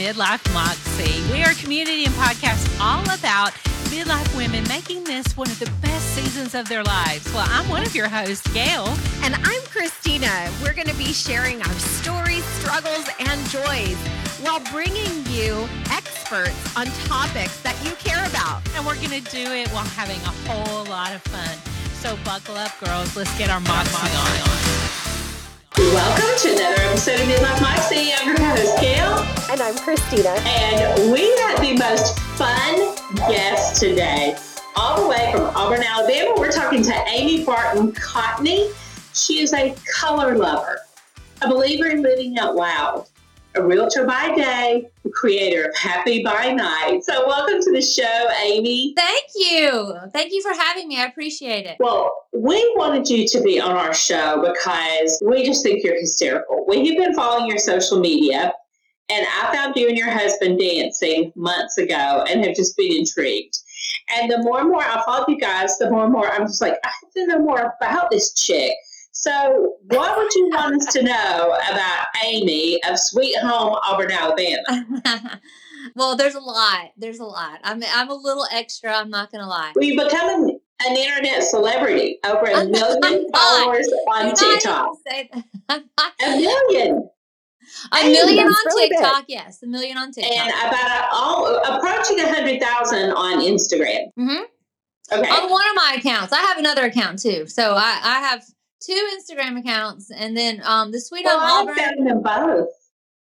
Midlife Moxie. We are a community and podcast all about midlife women making this one of the best seasons of their lives. Well, I'm one of your hosts, Gail. And I'm Christina. We're going to be sharing our stories, struggles, and joys while bringing you experts on topics that you care about. And we're going to do it while having a whole lot of fun. So buckle up, girls. Let's get our Moxie on. Welcome to another episode of Midlife Moxie. I'm your host, Gail. And I'm Christina. And we have the most fun guest today. All the way from Auburn, Alabama, we're talking to Amy Barton Cotney. She is a color lover, a believer in living out loud, a realtor by day, the creator of Happy by Night. So, welcome to the show, Amy. Thank you. Thank you for having me. I appreciate it. Well, we wanted you to be on our show because we just think you're hysterical. We have been following your social media, and I found you and your husband dancing months ago and have just been intrigued. And the more and more I follow you guys, the more and more I'm just like, I have to know more about this chick. So, what would you want us to know about Amy of Sweet Home, Auburn, Alabama? well, there's a lot. There's a lot. I'm I'm a little extra. I'm not gonna lie. Well, you become an, an internet celebrity, over a million followers on TikTok. a million. A hey, million on really TikTok, big. yes, a million on TikTok, and about a, all, approaching a hundred thousand on Instagram. Mm-hmm. Okay. On one of my accounts, I have another account too. So I, I have two Instagram accounts, and then um the Sweet well, Home Auburn. I them both.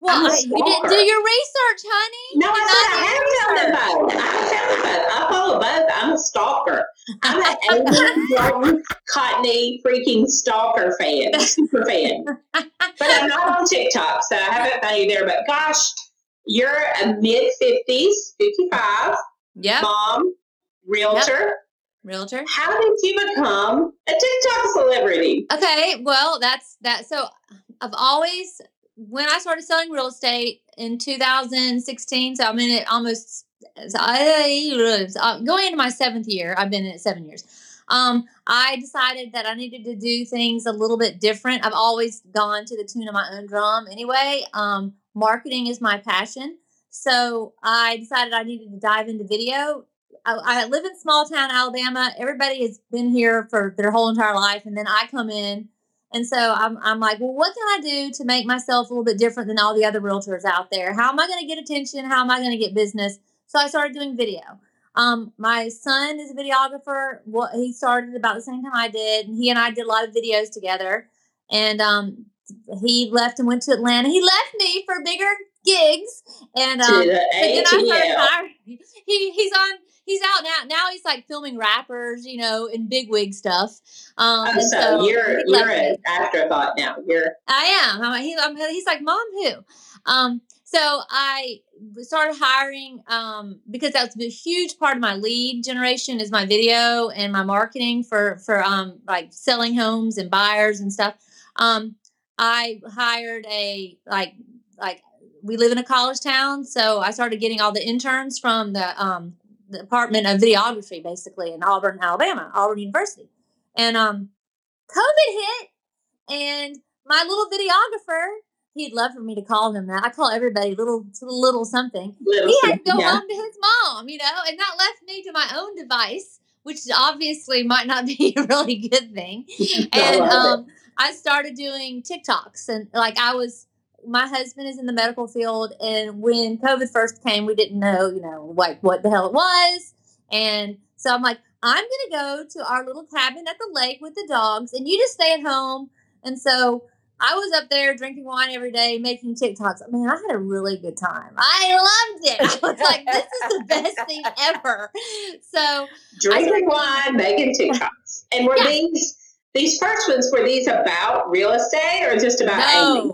Well, I, you didn't do your research, honey. No, I said I have found them both. I have found them both. I follow both. I'm a stalker. I'm an Amy Jordan Cotney freaking stalker fan, super fan. But I'm not on TikTok, so I haven't found you there. But gosh, you're a mid 50s, 55, yep. mom, realtor. Yep realtor. How did you become a TikTok celebrity? Okay, well, that's that. So I've always, when I started selling real estate in 2016, so I'm in it almost I, going into my seventh year. I've been in it seven years. Um, I decided that I needed to do things a little bit different. I've always gone to the tune of my own drum anyway. Um, marketing is my passion. So I decided I needed to dive into video I, I, live in small town Alabama. Everybody has been here for their whole entire life, and then I come in, and so I'm I'm like, well, what can I do to make myself a little bit different than all the other realtors out there? How am I going to get attention? How am I going to get business? So I started doing video. Um, my son is a videographer. What he started about the same time I did, and he and I did a lot of videos together. And um, he left and went to Atlanta. He left me for bigger gigs, and um, then I. He he's on he's out now. Now he's like filming rappers, you know, in big wig stuff. Um, oh, so, so, you're you're an afterthought now. You're I am. I'm, he, I'm, he's like, mom, who? Um, so I started hiring um, because that's a huge part of my lead generation is my video and my marketing for for um, like selling homes and buyers and stuff. Um, I hired a like like we live in a college town, so I started getting all the interns from the Department of Videography, basically in Auburn, Alabama, Auburn University. And um, COVID hit, and my little videographer, he'd love for me to call him that. I call everybody little little something. Little, he had to go yeah. home to his mom, you know, and that left me to my own device, which obviously might not be a really good thing. and um, I started doing TikToks, and like I was my husband is in the medical field, and when COVID first came, we didn't know, you know, like what the hell it was. And so I'm like, I'm gonna go to our little cabin at the lake with the dogs, and you just stay at home. And so I was up there drinking wine every day, making TikToks. I mean, I had a really good time. I loved it. I was like, this is the best thing ever. So drinking wine, making TikToks. And were yeah. these these first ones were these about real estate or just about no. Amy?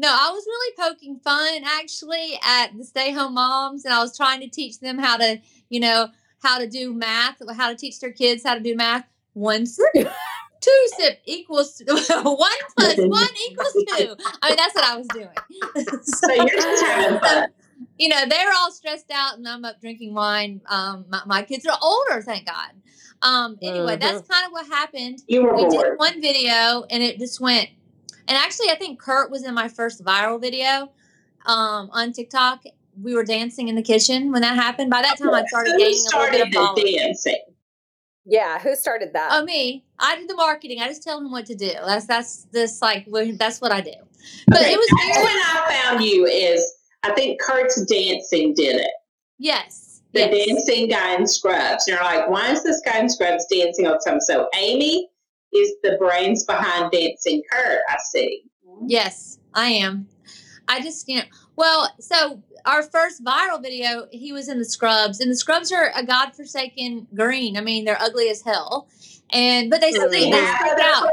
No, I was really poking fun actually at the stay home moms, and I was trying to teach them how to, you know, how to do math, how to teach their kids how to do math. One sip, two sip equals one plus one equals two. I mean, that's what I was doing. so, so you're just having fun. you know, they're all stressed out, and I'm up drinking wine. Um, my, my kids are older, thank God. Um, anyway, mm-hmm. that's kind of what happened. You were we bored. did one video, and it just went and actually, I think Kurt was in my first viral video um, on TikTok. we were dancing in the kitchen when that happened. By that time, I started Who gaining a little bit of the dancing? Yeah, who started that? Oh, me. I did the marketing. I just tell him what to do. That's that's this like that's what I do. But Okay, it was that's very when I found you. Is I think Kurt's dancing did it. yes. The yes. dancing guy in scrubs. You're like, why is this guy in scrubs dancing on the time? So Amy is the brains behind dancing Kurt. I see. Yes, I am. I just, you know, well, so our first viral video, he was in the scrubs, and the scrubs are a godforsaken green. I mean, they're ugly as hell, and but they have stick other out.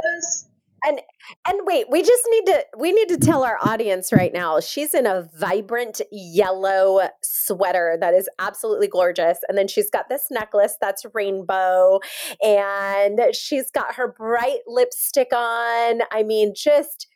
And and wait, we just need to we need to tell our audience right now. She's in a vibrant yellow sweater that is absolutely gorgeous. And then she's got this necklace that's rainbow and she's got her bright lipstick on. I mean, just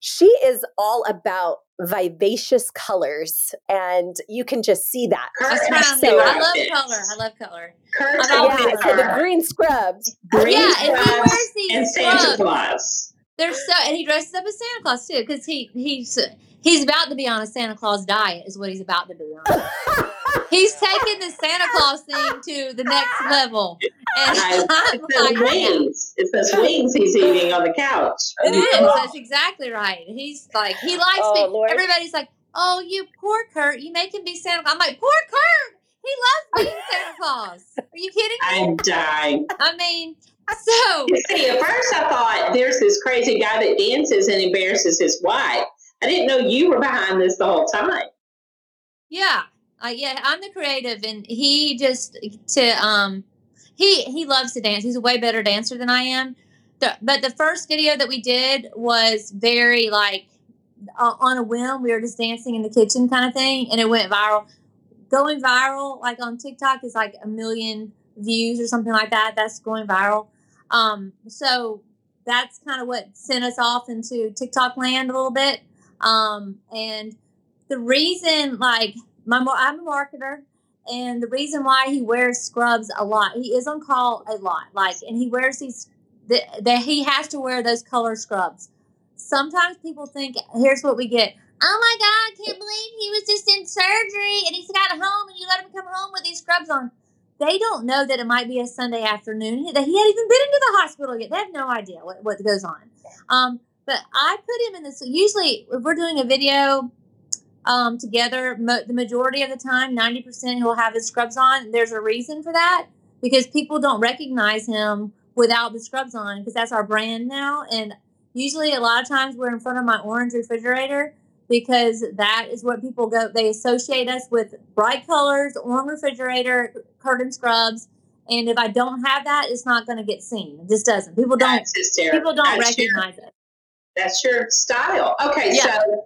she is all about vivacious colors and you can just see that. That's what I'm two. I love outfits. color. I love color. Kurt's I love Yeah, outfits so the green scrubs. green yeah, and he wears these and Santa. Claus. They're so, and he dresses up as Santa Claus too, because he he's he's about to be on a Santa Claus diet, is what he's about to be on. He's taking the Santa Claus thing to the next level, and I- I'm It's those like, wings. It's those wings he's eating on the couch. It is. That's exactly right. He's like, he likes Oh, me. Lord. Everybody's like, oh, you poor Kurt. You make him be Santa Claus. I'm like, poor Kurt. He loves being Santa Claus. Are you kidding me? I'm dying. I mean, so see, at first I thought there's this crazy guy that dances and embarrasses his wife. I didn't know you were behind this the whole time. yeah, uh, yeah. I'm the creative, and he just to um, he he loves to dance. He's a way better dancer than I am. The, but the first video that we did was very like uh, on a whim. We were just dancing in the kitchen kind of thing, and it went viral. Going viral, like on TikTok, is like a million views or something like that. That's going viral. Um, so that's kind of what sent us off into TikTok land a little bit. Um, and the reason, like, my I'm a marketer, and the reason why he wears scrubs a lot, he is on call a lot, like, and he wears these that he has to wear those color scrubs. Sometimes people think, here's what we get. Oh my God, I can't believe he was just in surgery and he's got home and you let him come home with these scrubs on. They don't know that it might be a Sunday afternoon, that he hadn't even been into the hospital yet. They have no idea what, what goes on. Um, but I put him in this. Usually, if we're doing a video um, together, mo- the majority of the time, 90% he'll have his scrubs on. There's a reason for that because people don't recognize him without the scrubs on because that's our brand now. And usually, a lot of times, we're in front of my orange refrigerator because that is what people go, they associate us with bright colors, orange refrigerator, Kurt in scrubs. And if I don't have that, it's not going to get seen. It just doesn't. People don't. People don't That's your- recognize it. That's your style. Okay, Yeah. so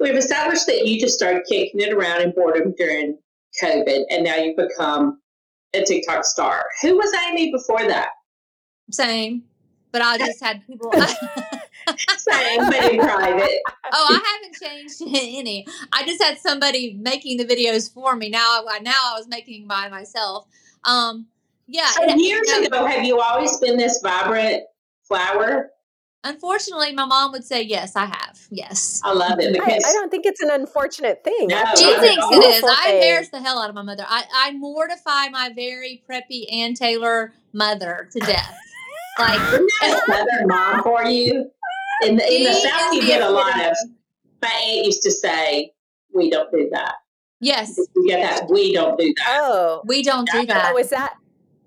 we've established that you just started kicking it around in boredom during COVID, and now you've become a TikTok star. Who was Amy before that? Same, but I just had people. Same, but in private. oh, I haven't changed any. I just had somebody making the videos for me. Now, I now I was making by myself. Um, yeah. So and- years and, ago, have you always been this vibrant flower? Unfortunately, my mom would say yes. I have. Yes. I love it I, because I don't think it's an unfortunate thing. No, I She think not it's at a thinks it is. beautiful I embarrass the hell out of my mother. I, I mortify my very preppy Ann Taylor mother to death. Like, isn't that a southern mom for you? In the, in the South, you get a lot of. My aunt used to say, "We don't do that." yes, You get that? We don't do that. Oh, we don't do oh, that. oh, is that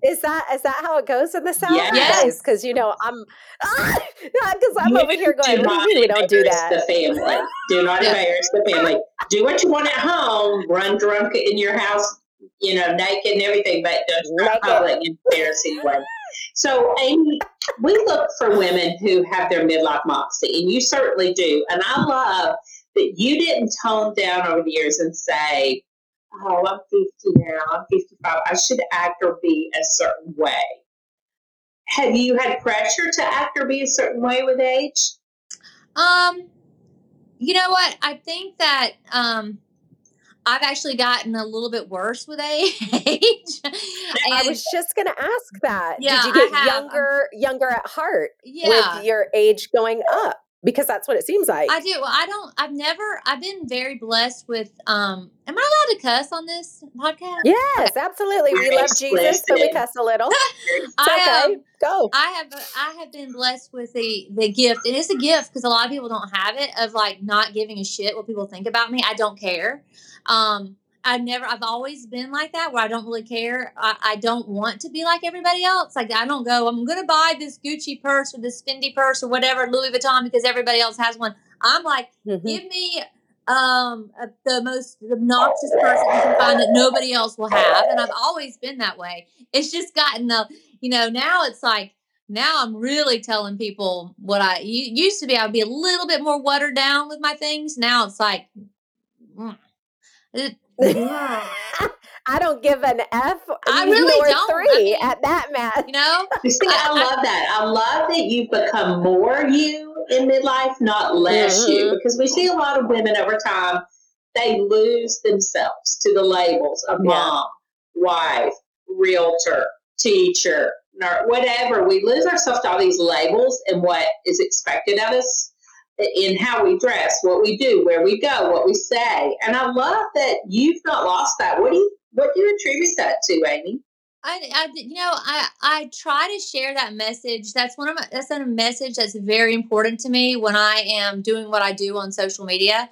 is that is that how it goes in the South? Yes. because you know I'm because I'm You over here going, do not you mean we don't do embarrass that? The family. Do not Yeah. embarrass the family. Do what you want at home. Run drunk in your house, you know, naked and everything, but don't not Naked. public embarrass anyone. So, Amy, we look for women who have their midlife moxie, and you certainly do. And I love that you didn't tone down over the years and say, "Oh, I'm 50 now. I'm 55. I should act or be a certain way." Have you had pressure to act or be a certain way with age? Um, you know what? I think that um, I've actually gotten a little bit worse with age. I was just gonna ask that. Yeah, Did you I get have. younger younger at heart yeah, with your age going up? because that's what it seems like. I do. Well, I don't. I've never. I've been very blessed with. Um, am I allowed to cuss on this podcast? Yes, absolutely. We love Jesus, but we cuss a little. It's I, okay. um, Go. I have. I have been blessed with the the gift, and it's a gift because a lot of people don't have it of like not giving a shit what people think about me. I don't care. Um, I've never. I've always been like that where I don't really care. I, I don't want to be like everybody else. Like I don't go. I'm gonna buy this Gucci purse or this Fendi purse or whatever Louis Vuitton because everybody else has one. I'm like Mhm. give me um the most obnoxious person you can find that nobody else will have and i've always been that way it's just gotten the you know now it's like now i'm really telling people what i u- used to be i would be a little bit more watered down with my things now it's like mm, it- I don't give an F I really nor don't. I three mean- at that math. you know You see, I, I- I- love that. I love that you've become more you in midlife, not less you, Mhm. because we see a lot of women over time, they lose themselves to the labels of Yeah. mom, wife, realtor, teacher, nurse, whatever. We lose ourselves to all these labels and what is expected of us in how we dress, what we do, where we go, what we say. And I love that you've not lost that. What do you what do you attribute that to, Amy? I, I, you know, I, I try to share that message. That's one of my, that's a message that's very important to me when I am doing what I do on social media.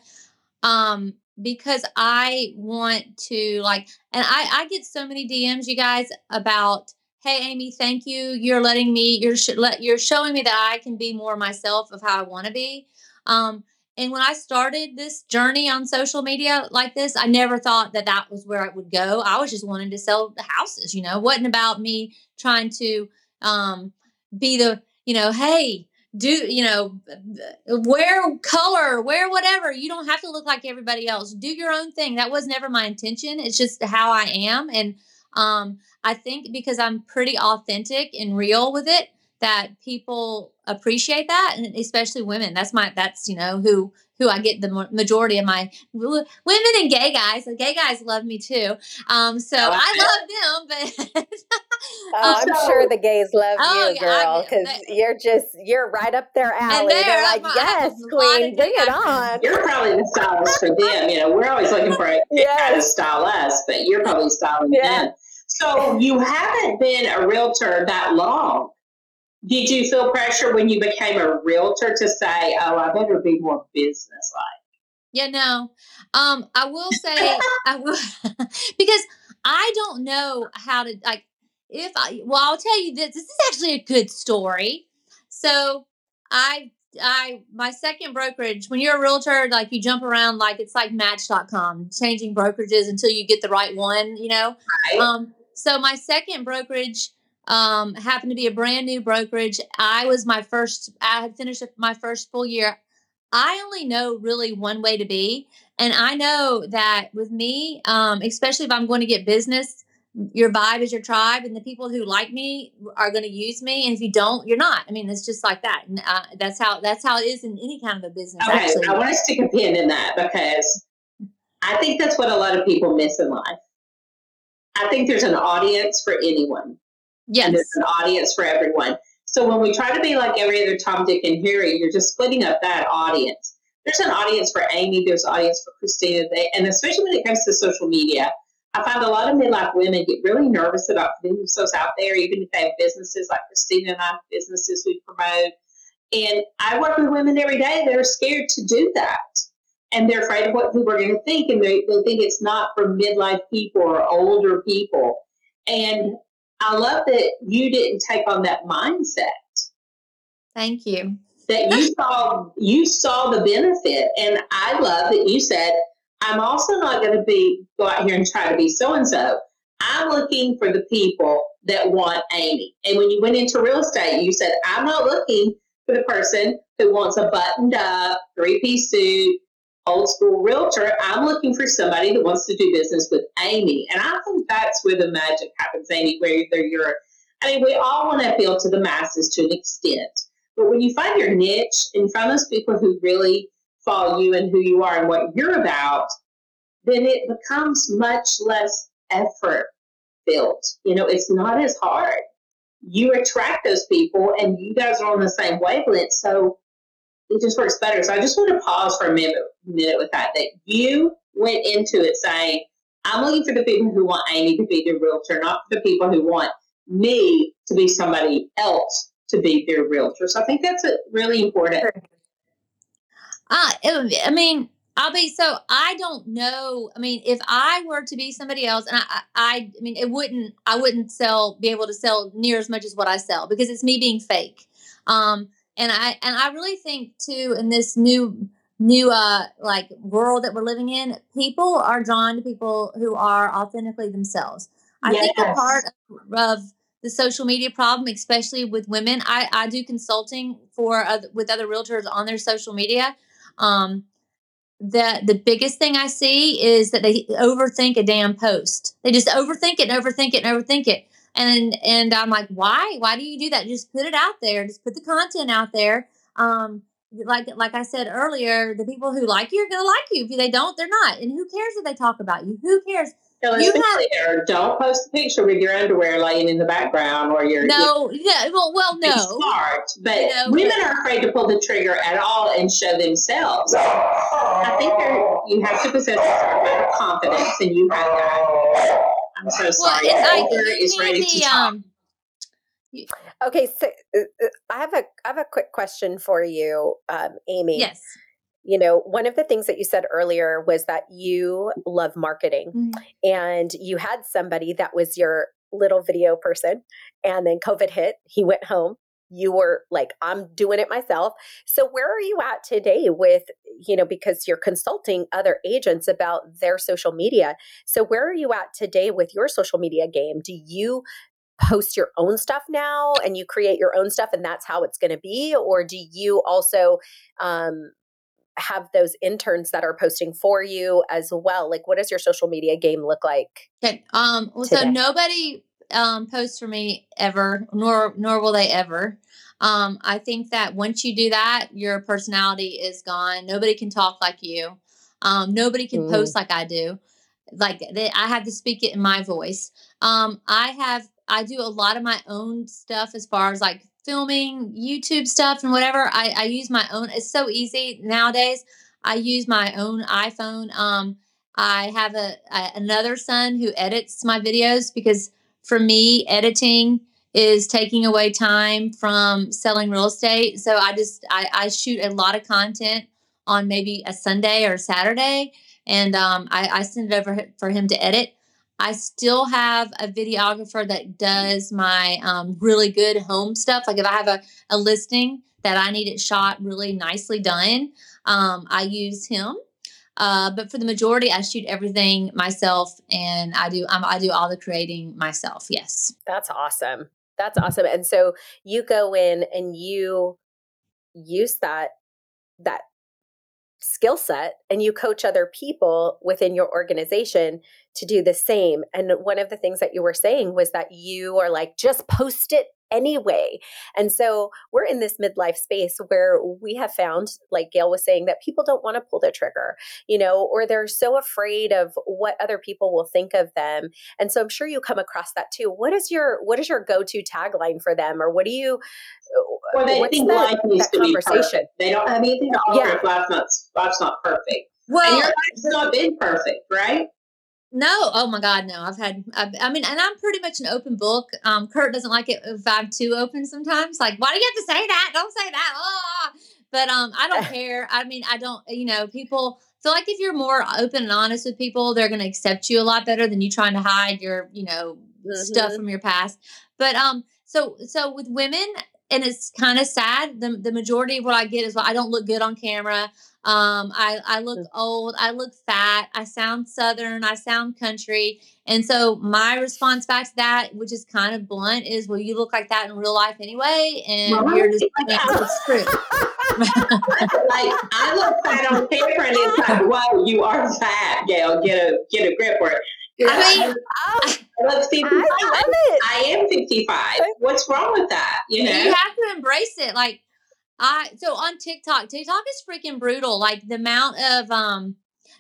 Um, because I want to like, and I, I get so many DMs, you guys, about, Hey, Amy, thank you. You're letting me, you're, sh- let, you're showing me that I can be more myself of how I want to be. Um, and when I started this journey on social media like this, I never thought that that was where I would go. I was just wanting to sell the houses, you know, it wasn't about me trying to um, be the, you know, hey, do, you know, wear color, wear whatever. You don't have to look like everybody else. Do your own thing. That was never my intention. It's just how I am. And um, I think because I'm pretty authentic and real with it, that people appreciate that and especially women. That's my that's you know who who i get the majority of my women and gay guys the gay guys love me too. Um so i love them but Oh, I'm So- sure the gays love Oh, you, yeah, girl, because they- you're just you're right up their alley. they're They're like, my- yes, a lot queen, bring it on. You're probably the stylist for them. You know, we're always looking for a guy to style us, but you're probably styling Yeah. them. So you haven't been a realtor that long. Did you feel pressure when you became a realtor to say, "Oh, I better be more business-like"? Yeah, no. Um, I will say I will because I don't know how to like if I well, I'll tell you this. This is actually a good story. So I I my second brokerage, when you're a realtor, like you jump around like it's like match.com, changing brokerages until you get the right one, you know? Right? Um, so my second brokerage um, happened to be a brand new brokerage. I was my first. I had finished my first full year. I only know really one way to be, and I know that with me, um, especially if I'm going to get business, your vibe is your tribe, and the people who like me are going to use me, and if you don't, you're not. I mean, it's just like that. And uh, that's how that's how it is in any kind of a business. Okay, actually, I want to stick a pin in that because I think that's what a lot of people miss in life. I think there's an audience for anyone. yes, and there's an audience for everyone. So when we try to be like every other Tom, Dick, and Harry, you're just splitting up that audience. There's an audience for Amy. There's an audience for Christina. They, and especially when it comes to social media, I find a lot of midlife women get really nervous about putting themselves out there, even if they have businesses like Christina and I have businesses we promote. And I work with women every day that are scared to do that. And they're afraid of what people are going to think. And they, they think it's not for midlife people or older people. And I love that you didn't take on that mindset. thank you. That you saw you saw the benefit, and I love that you said, "I'm also not going to be go out here and try to be so and so. I'm looking for the people that want Amy." And when you went into real estate, you said, "I'm not looking for the person who wants a buttoned up three piece suit." Old school realtor, I'm looking for somebody that wants to do business with Amy. And I think that's where the magic happens, Amy, whether you're, I mean, we all want to appeal to the masses to an extent. But when you find your niche and find those people who really follow you and who you are and what you're about, then it becomes much less effort built. You know, it's not as hard. You attract those people and you guys are on the same wavelength. So it just works better. So I just want to pause for a minute, minute with that. That you went into it saying, "I'm looking for the people who want Amy to be their realtor, not the people who want me to be somebody else to be their realtor." So I think that's a really important. Uh, it, I mean, I'll be so I don't know. I mean, if I were to be somebody else, and I, I, I mean, it wouldn't, I wouldn't sell, be able to sell near as much as what I sell because it's me being fake. Um, and I, and I really think too, in this new, new, uh, like world that we're living in, people are drawn to people who are authentically themselves. I think a part of, of the social media problem, especially with women, I, I do consulting for other, with other realtors on their social media. Um, the the biggest thing I see is that they overthink a damn post. They just overthink it and overthink it and overthink it. And and I'm like, why? Why do you do that? Just put it out there. Just put the content out there. Um, like like I said earlier, the people who like you are gonna like you. If they don't, they're not. And who cares if they talk about you? Who cares? So You have- clear. Don't post a picture with your underwear laying in the background or your No, yeah, well, well, be no. smart, but You know, women but- are afraid to pull the trigger at all and show themselves. I think there, you have to possess a certain amount of confidence, and you have that. I'm so Well, sorry. and I, you is ready can't to talk. um, Okay, so uh, uh, I have a I have a quick question for you, um, Amy. yes. You know, one of the things that you said earlier was that you love marketing, Mhm. and you had somebody that was your little video person, and then COVID hit. He went home. You were like, I'm doing it myself. So, where are you at today with, you know, because you're consulting other agents about their social media. So, where are you at today with your social media game? Do you post your own stuff now and you create your own stuff and that's how it's going to be? Or do you also, um, have those interns that are posting for you as well like what does your social media game look like Okay. Um. Well, so nobody um posts for me ever, nor nor will they ever. Um. I think that once you do that, your personality is gone. Nobody can talk like you. Um. Nobody can Mm. post like I do. Like they, I have to speak it in my voice. Um. I have. I do a lot of my own stuff as far as like filming YouTube stuff and whatever. I I use my own. It's so easy nowadays. I use my own iPhone. Um. I have a, a another son who edits my videos because for me editing is taking away time from selling real estate. So I just I, I shoot a lot of content on maybe a Sunday or Saturday, and um, I, I send it over for him to edit. I still have a videographer that does my um, really good home stuff. Like if I have a, a listing that I need it shot really nicely done, um, I use him. Uh, but for the majority, I shoot everything myself, and I do I do all the creating myself. Yes. that's awesome that's awesome and so you go in and you use that that skill set and you coach other people within your organization to do the same. And one of the things that you were saying was that you are like just post it anyway and so we're in this midlife space where we have found like gail was saying that people don't want to pull the trigger you know or they're so afraid of what other people will think of them and so i'm sure you come across that too what is your what is your go-to tagline for them or what do you Or they what's think that- life needs that to be conversation? perfect. They don't have anything to offer Yeah. if life's not, life's not perfect. and Well, your life's not been perfect, right? No. Oh my God, no. I've had. I, I mean, and I'm pretty much an open book. Um, Kurt doesn't like it if I'm too open sometimes. Like, why do you have to say that? Don't say that. Ah. But um, I don't care. I mean, I don't. You know, people feel like if you're more open and honest with people, they're going to accept you a lot better than you trying to hide your, you know, stuff Mhm. from your past. But um, so so with women, and it's kind of sad. The the majority of what I get is well, I don't look good on camera. Um, I I look old. I look fat. I sound southern. I sound country. And so my response back to that, which is kind of blunt, is well, you look like that in real life anyway, and Right. you're just Like, it's true. like I look fat on camera, and it's like, whoa, you are fat, Gail. Get a get a grip. Or I mean, I 55. I love it. I am 55. What's wrong with that? You know? you have to embrace it like i so on tiktok tiktok is freaking brutal like the amount of um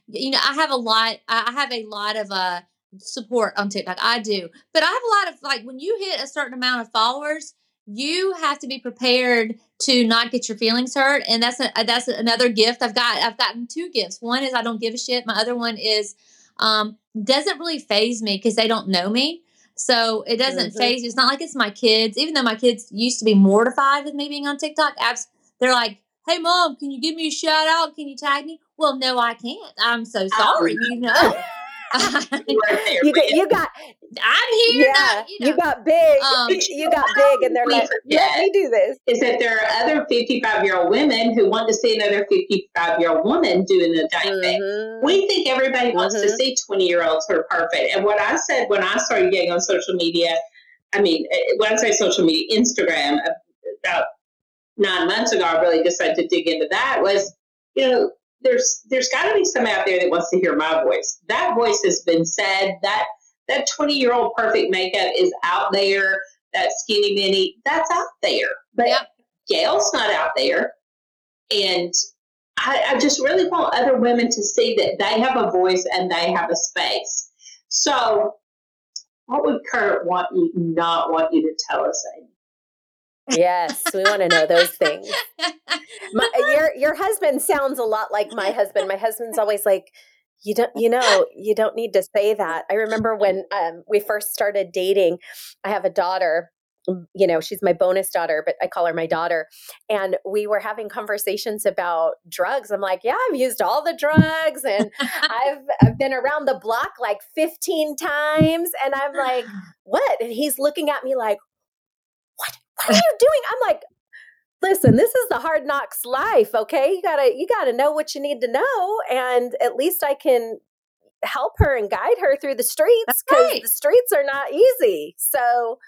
you know i have a lot i I have a lot of uh support on tiktok i do but i have a lot of like when you hit a certain amount of followers you have to be prepared to not get your feelings hurt and that's a, that's another gift i've got i've gotten two gifts one is i don't give a shit my other one is um doesn't really phase me because they don't know me. So it doesn't Mhm. phase it's not like it's my kids. Even though my kids used to be mortified with me being on tiktok abs- they're like hey mom can you give me a shout out? Can you tag me? Well no i can't. I'm so sorry you know You there, You but got, you got i'm here yeah, you you, got big. Um, you got big, and they're like, "Let me do this." is that there are other 55 year old women who want to see another 55 year old woman doing the thing. Mhm. We think everybody wants to Mhm. see 20 year olds who are perfect. And what I said when I started getting on social media, I mean, eh, when I say social media, Instagram, about nine months ago, I really decided to dig into that was, you know, there's there's got to be some out there that wants to hear my voice. That voice has been said. That that 20 year old perfect makeup is out there. That skinny mini, that's out there. But Yep. Gail's not out there. And I, I just really want other women to see that they have a voice and they have a space. So, what would Kurt want you not want you to tell us? Amy? Yes, we want to know those things. My, your your husband sounds a lot like my husband. My husband's always like, "You don't, you know, you don't need to say that." I remember when um, we first started dating. I have a daughter. mm, You know, she's my bonus daughter, but I call her my daughter. And we were having conversations about drugs. I'm like, "Yeah, I've used all the drugs, and I've I've been around the block like 15 times." And I'm like, "What?" And he's looking at me like, "What? Are you doing?" I'm like, listen this is the hard knocks life okay you gotta you gotta know what you need to know and at least i can help her and guide her through the streets because right. the streets are not easy so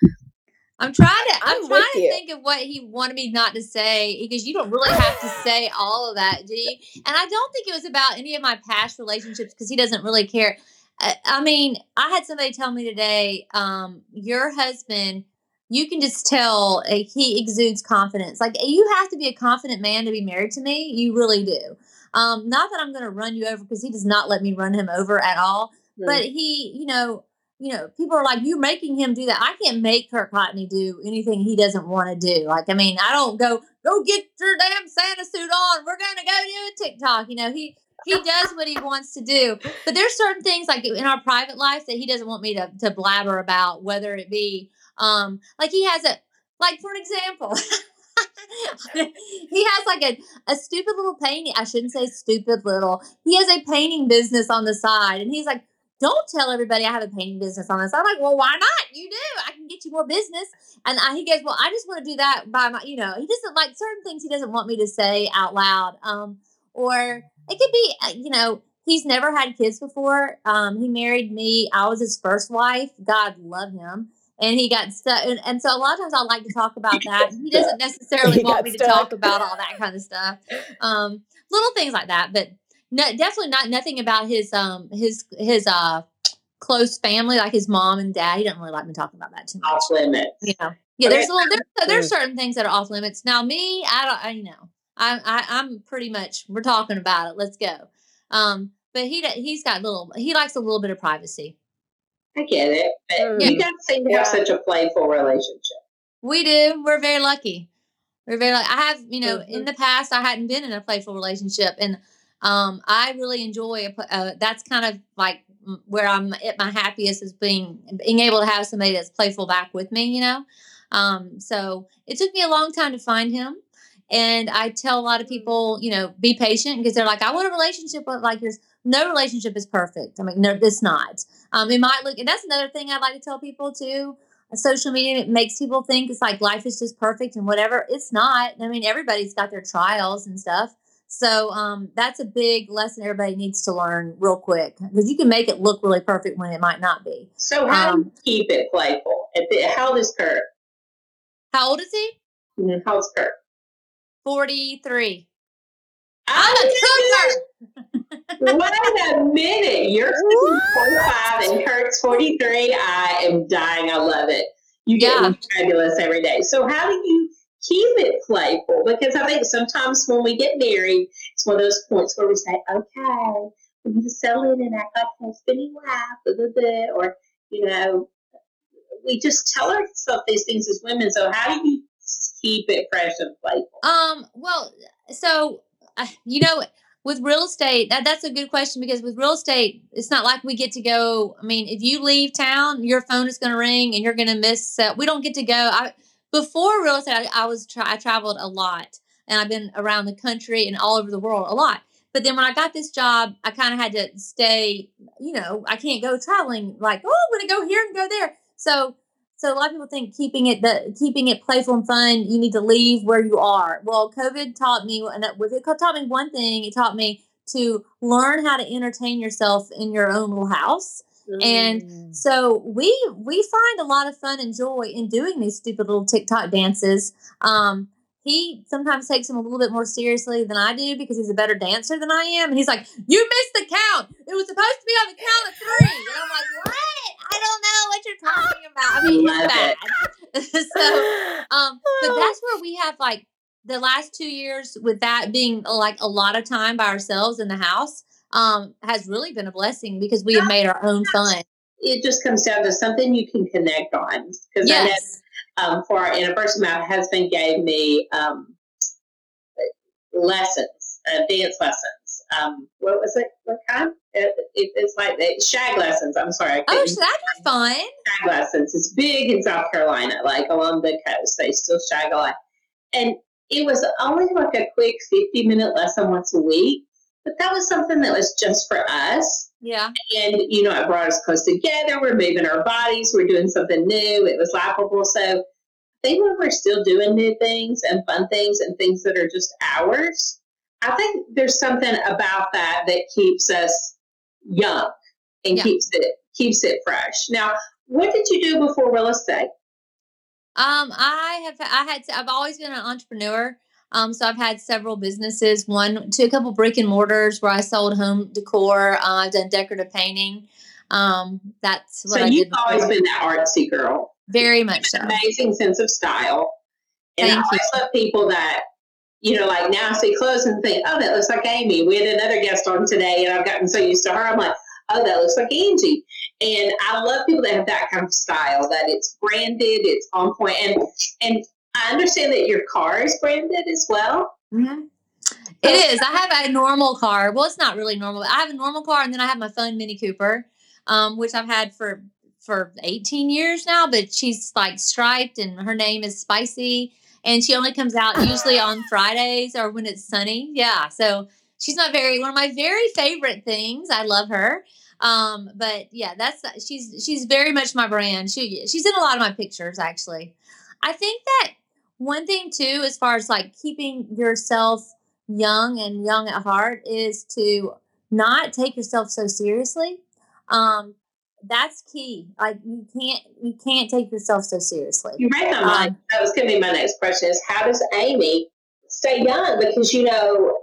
I'm trying to. I'm, I'm trying to you. think of what he wanted me not to say because you don't really have to say all of that, do you? And I don't think it was about any of my past relationships because he doesn't really care. I, I mean, I had somebody tell me today, um, your husband, you can just tell uh, he exudes confidence. Like you have to be a confident man to be married to me. You really do. Um, not that I'm going to run you over because he does not let me run him over at all. But he, you know, you know, people are like, you're making him do that. I can't make Kurt Cottney do anything he doesn't want to do. Like, I mean, I don't go, go get your damn Santa suit on. We're going to go do a TikTok. You know, he, he does what he wants to do. But there's certain things like in our private life that he doesn't want me to, to blabber about, whether it be, um, like he has a, like for example, he has like a, a stupid little painting. I shouldn't say stupid little. He has a painting business on the side. And he's like, don't tell everybody I have a painting business on this. I'm like, well, why not? You do. I can get you more business. And I, he goes, well, I just want to do that by my, you know, he doesn't like certain things he doesn't want me to say out loud. Um, or it could be, uh, you know, he's never had kids before. Um, he married me. I was his first wife. God love him. And he got stuck. And, and so a lot of times I like to talk about that. He doesn't necessarily He want me to talk about all that kind of stuff. Um, little things like that. But no, definitely not nothing about his um his his uh close family like his mom and dad. He doesn't really like me talking about that too much. Off limits. You know, yeah. There's a little there's there's certain things that are off limits. Now me, I don't. I you know, I, I I'm pretty much we're talking about it. Let's go. Um, but he he's got little he likes a little bit of privacy. I get it. But Mm. you guys seem to have Yeah. such a playful relationship. We do. We're very lucky. We're very lucky. I have, you know, Mhm. in the past, I hadn't been in a playful relationship, and um, I really enjoy. A, uh, that's kind of like where I'm at my happiest is being being able to have somebody that's playful back with me. You know, um, so it took me a long time to find him. And I tell a lot of people, you know, be patient because they're like, I want a relationship like yours. No relationship is perfect. I mean, no, it's not. Um, it might look, and that's another thing I'd like to tell people too social media it makes people think it's like life is just perfect and whatever it's not i mean everybody's got their trials and stuff so um, that's a big lesson everybody needs to learn real quick because you can make it look really perfect when it might not be So how Um, do you keep it playful? How old is Kurt? how old is he Mhm, How's Kurt? 43 I'm i'm a cougar Wait a minute. You're What? 45 and Kurt's 43. I am dying. I love it. You get Yeah. fabulous every day. So, how do you keep it playful? Because I think sometimes when we get married, it's one of those points where we say, okay, we need to settle in and act like husband and wife, or, you know, we just tell ourselves these things as women. So, how do you keep it fresh and playful? Um, well, so uh, you know, with real estate, that, that's a good question because with real estate, it's not like we get to go. I mean, if you leave town, your phone is going to ring and you're going to miss. We don't get to go. I before real estate, I, I was tra- I traveled a lot and I've been around the country and all over the world a lot. But then when I got this job, I kind of had to stay. You know, I can't go traveling like oh, I'm going to go here and go there. So so a lot of people think keeping it the keeping it playful and fun, you need to leave where you are. Well, COVID taught me, and with it taught me one thing. It taught me to learn how to entertain yourself in your own little house. Mm. And so we we find a lot of fun and joy in doing these stupid little TikTok dances. Um, he sometimes takes them a little bit more seriously than I do because he's a better dancer than I am. And he's like, "You missed the count. It was supposed to be on the count of three. And I'm like, "What? I don't know what you're talking about." I mean, it's bad. so, um, but that's where we have like the last two years with that being like a lot of time by ourselves in the house um, has really been a blessing because we have made our own fun. It just comes down to something you can connect on. Because yes um, for our anniversary, my husband gave me um, lessons, uh, dance lessons. Um, what was it? What kind? It, it, it's like the shag lessons. I'm sorry. Oh, that'd be fun. Shag lessons. It's big in South Carolina, like along the coast. They still shag a lot. And it was only like a quick 50 minute lesson once a week. But that was something that was just for us. Yeah. And, you know, it brought us close together. We're moving our bodies. We're doing something new. It was laughable. So I think when we're still doing new things and fun things and things that are just ours, I think there's something about that that keeps us young and yeah. keeps it keeps it fresh. Now, what did you do before real estate? Um, I have I had I've always been an entrepreneur. Um, so I've had several businesses, one to a couple brick and mortars where I sold home decor. Uh, I've done decorative painting. Um, that's what so I you've always been that artsy girl. Very much so. Amazing sense of style. And Thank I always you. love people that, you know, like now I see clothes and think, oh, that looks like Amy. We had another guest on today and I've gotten so used to her. I'm like, oh, that looks like Angie. And I love people that have that kind of style, that it's branded, it's on. And and I understand that your car is branded as well. Mm-hmm. It is. I have a normal car. Well, it's not really normal. I have a normal car, and then I have my fun Mini Cooper, um, which I've had for for 18 years now. But she's like striped, and her name is Spicy, and she only comes out usually on Fridays or when it's sunny. Yeah, so she's not very one of my very favorite things. I love her. Um, but yeah, that's she's she's very much my brand. She she's in a lot of my pictures actually. I think that one thing too, as far as like keeping yourself young and young at heart, is to not take yourself so seriously. Um, that's key. Like you can't you can't take yourself so seriously. You read my mind. Um, that was going to be my next question: is how does Amy stay young? Because you know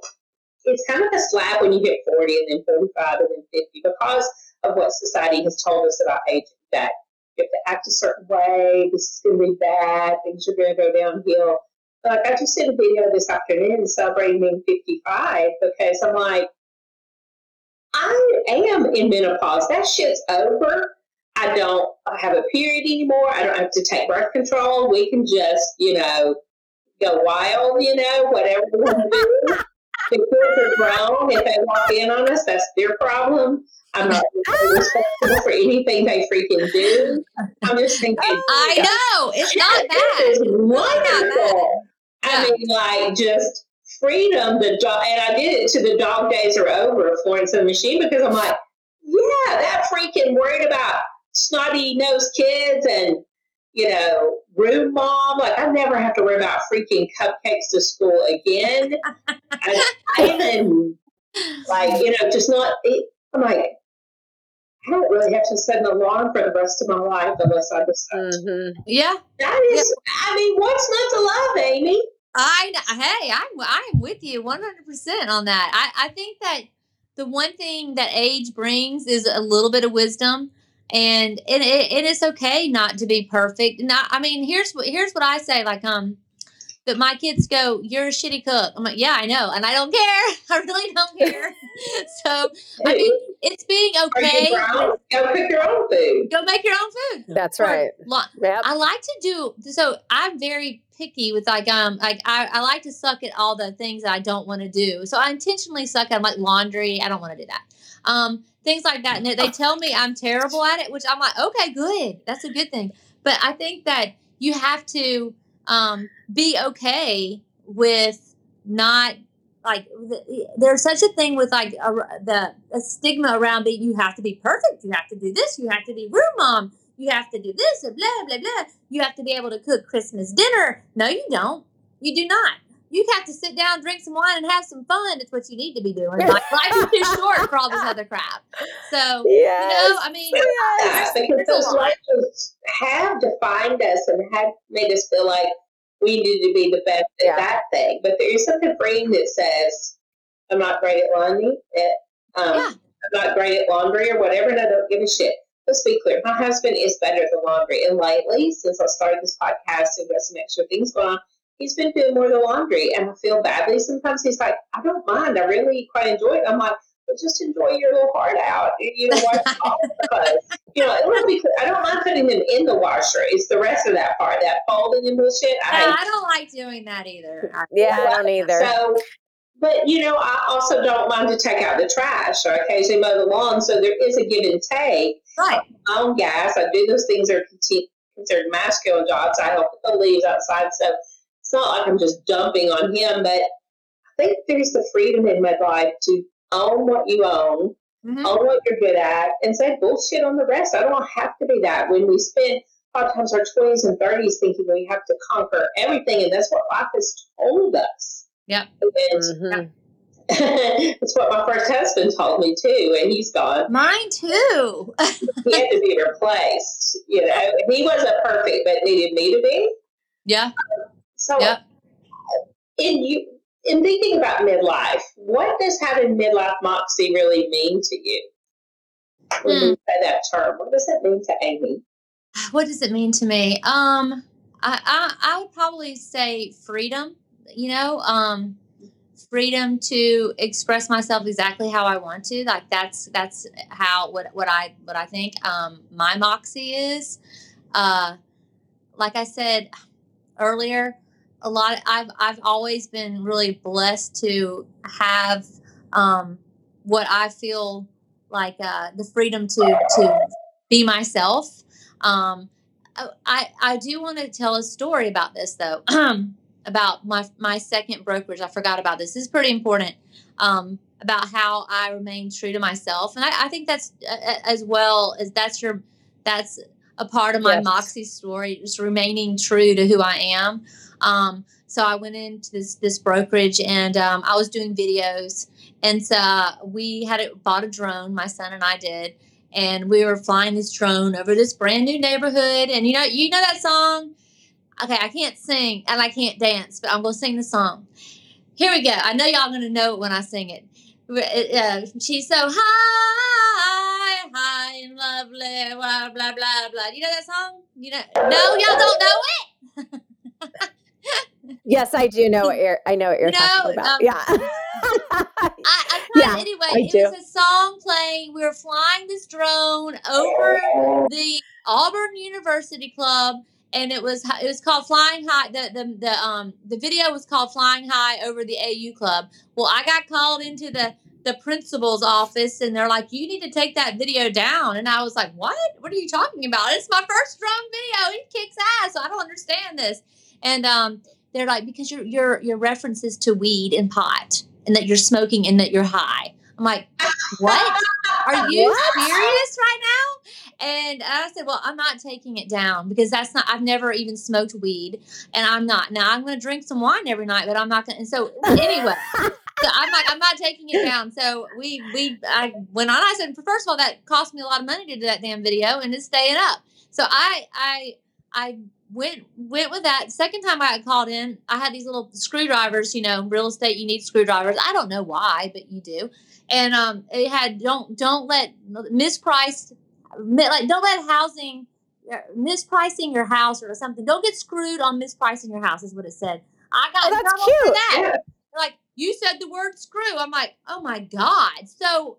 it's kind of a slap when you hit forty and then forty-five and then fifty because of what society has told us about aging. That you have to act a certain way. This is going to be bad. Things are going to go downhill. Like I just did a video this afternoon celebrating being 55 because I'm like, I am in menopause. That shit's over. I don't have a period anymore. I don't have to take birth control. We can just, you know, go wild, you know, whatever we want to do. the kids are grown. If they walk in on us, that's their problem. I'm not responsible for anything they freaking do. I'm just thinking. I oh know it's not bad. It's wonderful. I mean, like just freedom. The dog, and I did it to the dog days are over, Florence and the Machine, because I'm like, yeah, that freaking worried about snotty nosed kids and you know, room mom. Like I never have to worry about freaking cupcakes to school again. I, I even like you know, just not. I'm like, I don't really have to set an alarm for the rest of my life unless I decide. Mm-hmm. Yeah. That is, yeah. I mean, what's not to love, Amy? I hey, I'm I'm with you 100 percent on that. I I think that the one thing that age brings is a little bit of wisdom, and it, it, it is okay not to be perfect. Not I mean, here's what here's what I say. Like um, But my kids go, "You're a shitty cook." I'm like, "Yeah, I know, and I don't care. I really don't care." so I mean, it's being okay. Go cook your own food. Go make your own food. That's right. lo- Yep. I like to do so. I'm very picky with like um like I, I like to suck at all the things that I don't want to do. So I intentionally suck at like laundry. I don't want to do that. Um, things like that. And they- they tell me I'm terrible at it, which I'm like, okay, good. That's a good thing. But I think that you have to um be okay with not like th- there's such a thing with like a, the a stigma around being you have to be perfect you have to do this you have to be room mom you have to do this blah blah blah. You have to be able to cook christmas dinner. No you don't. You do not you have to sit down drink some wine and have some fun it's what you need to be doing like life is too short for all this other crap so you know i mean that because There's a those lot. labels have defined us and have made us feel like we need to be the best at Yeah. that thing. But there is something freeing that says, I'm not great at laundry. At, um, Yeah. I'm not great at laundry or whatever, and I don't give a shit. Let's be clear. My husband is better at the laundry. And lately, since I started this podcast and got some extra things going on, he's been doing more of the laundry. And I feel badly. Sometimes he's like, I don't mind. I really quite enjoy it. I'm like, but just enjoy your little heart out. You know, wash off the. You know, it would be, I don't mind putting them in the washer. It's the rest of that part, that folding and bullshit. I no, i don't like doing that either Yeah, I don't either. so, but you know, I also don't mind to take out the trash or occasionally mow the lawn. So there is a give and take. right My own gas, I do those things that are conti- considered masculine jobs. I help with the leaves outside. So it's not like I'm just dumping on him, but I think there's the freedom in my life to own what you own, Mhm. own what you're good at, and say bullshit on the rest. I don't have to be that. When we spend a lot of times our 20s and 30s thinking we have to conquer everything, and that's what life has told us. Yeah. And Mhm. it's what my first husband told me too, and he's gone. mine too He had to be replaced. You know, he wasn't perfect, but needed me to be. yeah So, Yep. in you, in thinking about midlife, what does having midlife moxie really mean to you? When you say that term, what does that mean to Amy? what does it mean to me um i i, I would probably say freedom you know um freedom to express myself exactly how i want to like that's that's how what what i what i think um my moxie is uh like i said earlier a lot i've i've always been really blessed to have um what i feel like uh the freedom to to be myself um, I- I I do want to tell a story about this though, about my my second brokerage. I forgot about this. This is pretty important. Um, about how I remain true to myself, and I, I think that's uh, uh, as well as that's your that's a part of my Yes. moxie story, just remaining true to who I am. Um, so I went into this this brokerage and um, I was doing videos, and so we had a, bought a drone. My son and I did, and we were flying this drone over this brand new neighborhood. And you know, you know that song. Okay, I can't sing and I can't dance, but I'm gonna sing the song. Here we go. I know y'all gonna know it when I sing it. Uh, she's so high, high and lovely, blah blah blah blah. You know that song? You know? No, y'all don't know it. Yes, I do know what you're. I know what you're No, talking about. um, yeah. I, I Yeah, anyway, I it do. was a song playing. We were flying this drone over the Auburn University Club, and it was it was called Flying High. The the the um the video was called Flying High over the AU Club. Well, I got called into the the principal's office, and they're like, "You need to take that video down." And I was like, "What? What are you talking about? It's my first drum video. It kicks ass. So I don't understand this." And um, they're like, "Because your your your references to weed and pot, and that you're smoking and that you're high." I'm like, "What?" Are you What? serious right now? And I said, Well, I'm not taking it down because that's not, I've never even smoked weed and I'm not. Now I'm going to drink some wine every night, but I'm not going to. And so, anyway, so I'm like, I'm not taking it down. So we, we, I went on. I said, First of all, that cost me a lot of money to do that damn video and it's staying up. So I, I, I went went with that. Second time I got called in, I had these little screwdrivers. You know, real estate you need screwdrivers. I don't know why, but you do. And um, it had don't don't let mispriced mi- like don't let housing uh, mispricing your house or something. Don't get screwed on mispricing your house is what it said. I got Oh, in that's trouble for cute. that. Yeah. Like you said the word screw. I'm like, oh my god. So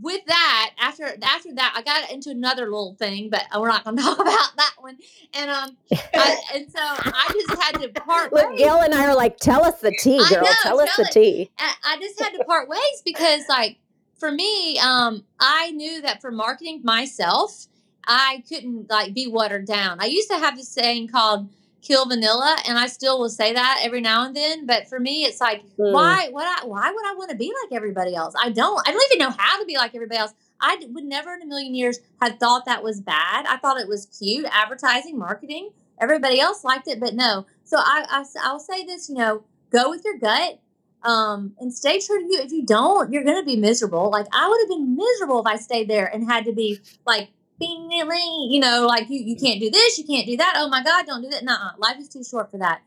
with that, after after that, I got into another little thing, but we're not going to talk about that one. And um, I, and so I just had to part Look, ways. Gail and I are like, tell us the tea, girl. know, tell us the it. tea. I I just had to part ways because, like, for me, um, I knew that for marketing myself, I couldn't like be watered down. I used to have this saying called "kill vanilla," and I still will say that every now and then. But for me, it's like, Mm. why? What? I, why would I want to be like everybody else? I don't. I don't even know how to be like everybody else. I would never in a million years have thought that was bad. I thought it was cute advertising, marketing. Everybody else liked it, but no. So I, I I'll say this, you know, go with your gut um, and stay true to you. If you don't, you're going to be miserable. Like I would have been miserable if I stayed there and had to be like, you know, like you, you can't do this, you can't do that. Oh my God, don't do that. Nuh-uh. Life is too short for that.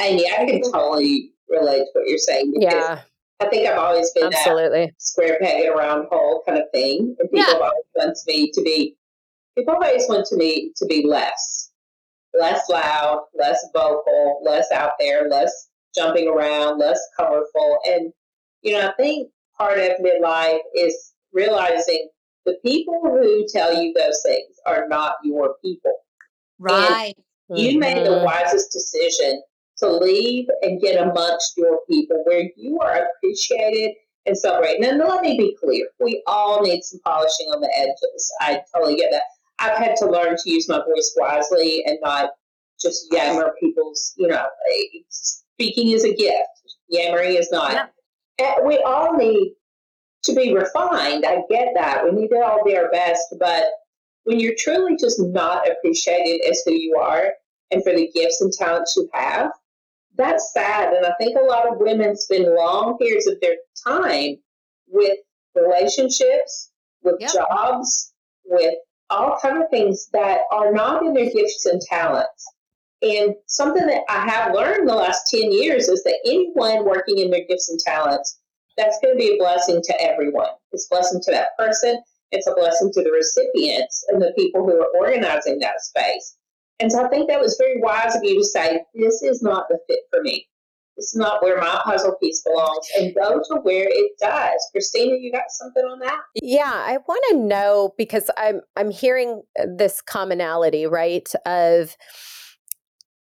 Amy, I can totally relate to what you're saying because Yeah, I think I've always been that absolutely. square peg in a round hole kind of thing. And people Yeah. have always want me to be people always want to me to be less. Less loud, less vocal, less out there, less jumping around, less colorful. And you know, I think part of midlife is realizing the people who tell you those things are not your people. Right. You made the Mhm. wisest decision to leave and get amongst your people where you are appreciated and celebrated. And let me be clear we all need some polishing on the edges. I totally get that. I've had to learn to use my voice wisely and not just yammer people's, you know, eh, speaking is a gift, yammering is not. Yep. We all need to be refined. I get that. We need to all be our best. But when you're truly just not appreciated as who you are and for the gifts and talents you have, that's sad. And I think a lot of women spend long periods of their time with relationships, with Yep. jobs, with all kind of things that are not in their gifts and talents. And something that I have learned the last 10 years is that anyone working in their gifts and talents, that's going to be a blessing to everyone. It's a blessing to that person. It's a blessing to the recipients and the people who are organizing that space. And so I think that was very wise of you to say, this is not the fit for me. This is not where my puzzle piece belongs, and go to where it does. Christina, you got something on that? Yeah, I want to know because I'm I'm hearing this commonality, right? Of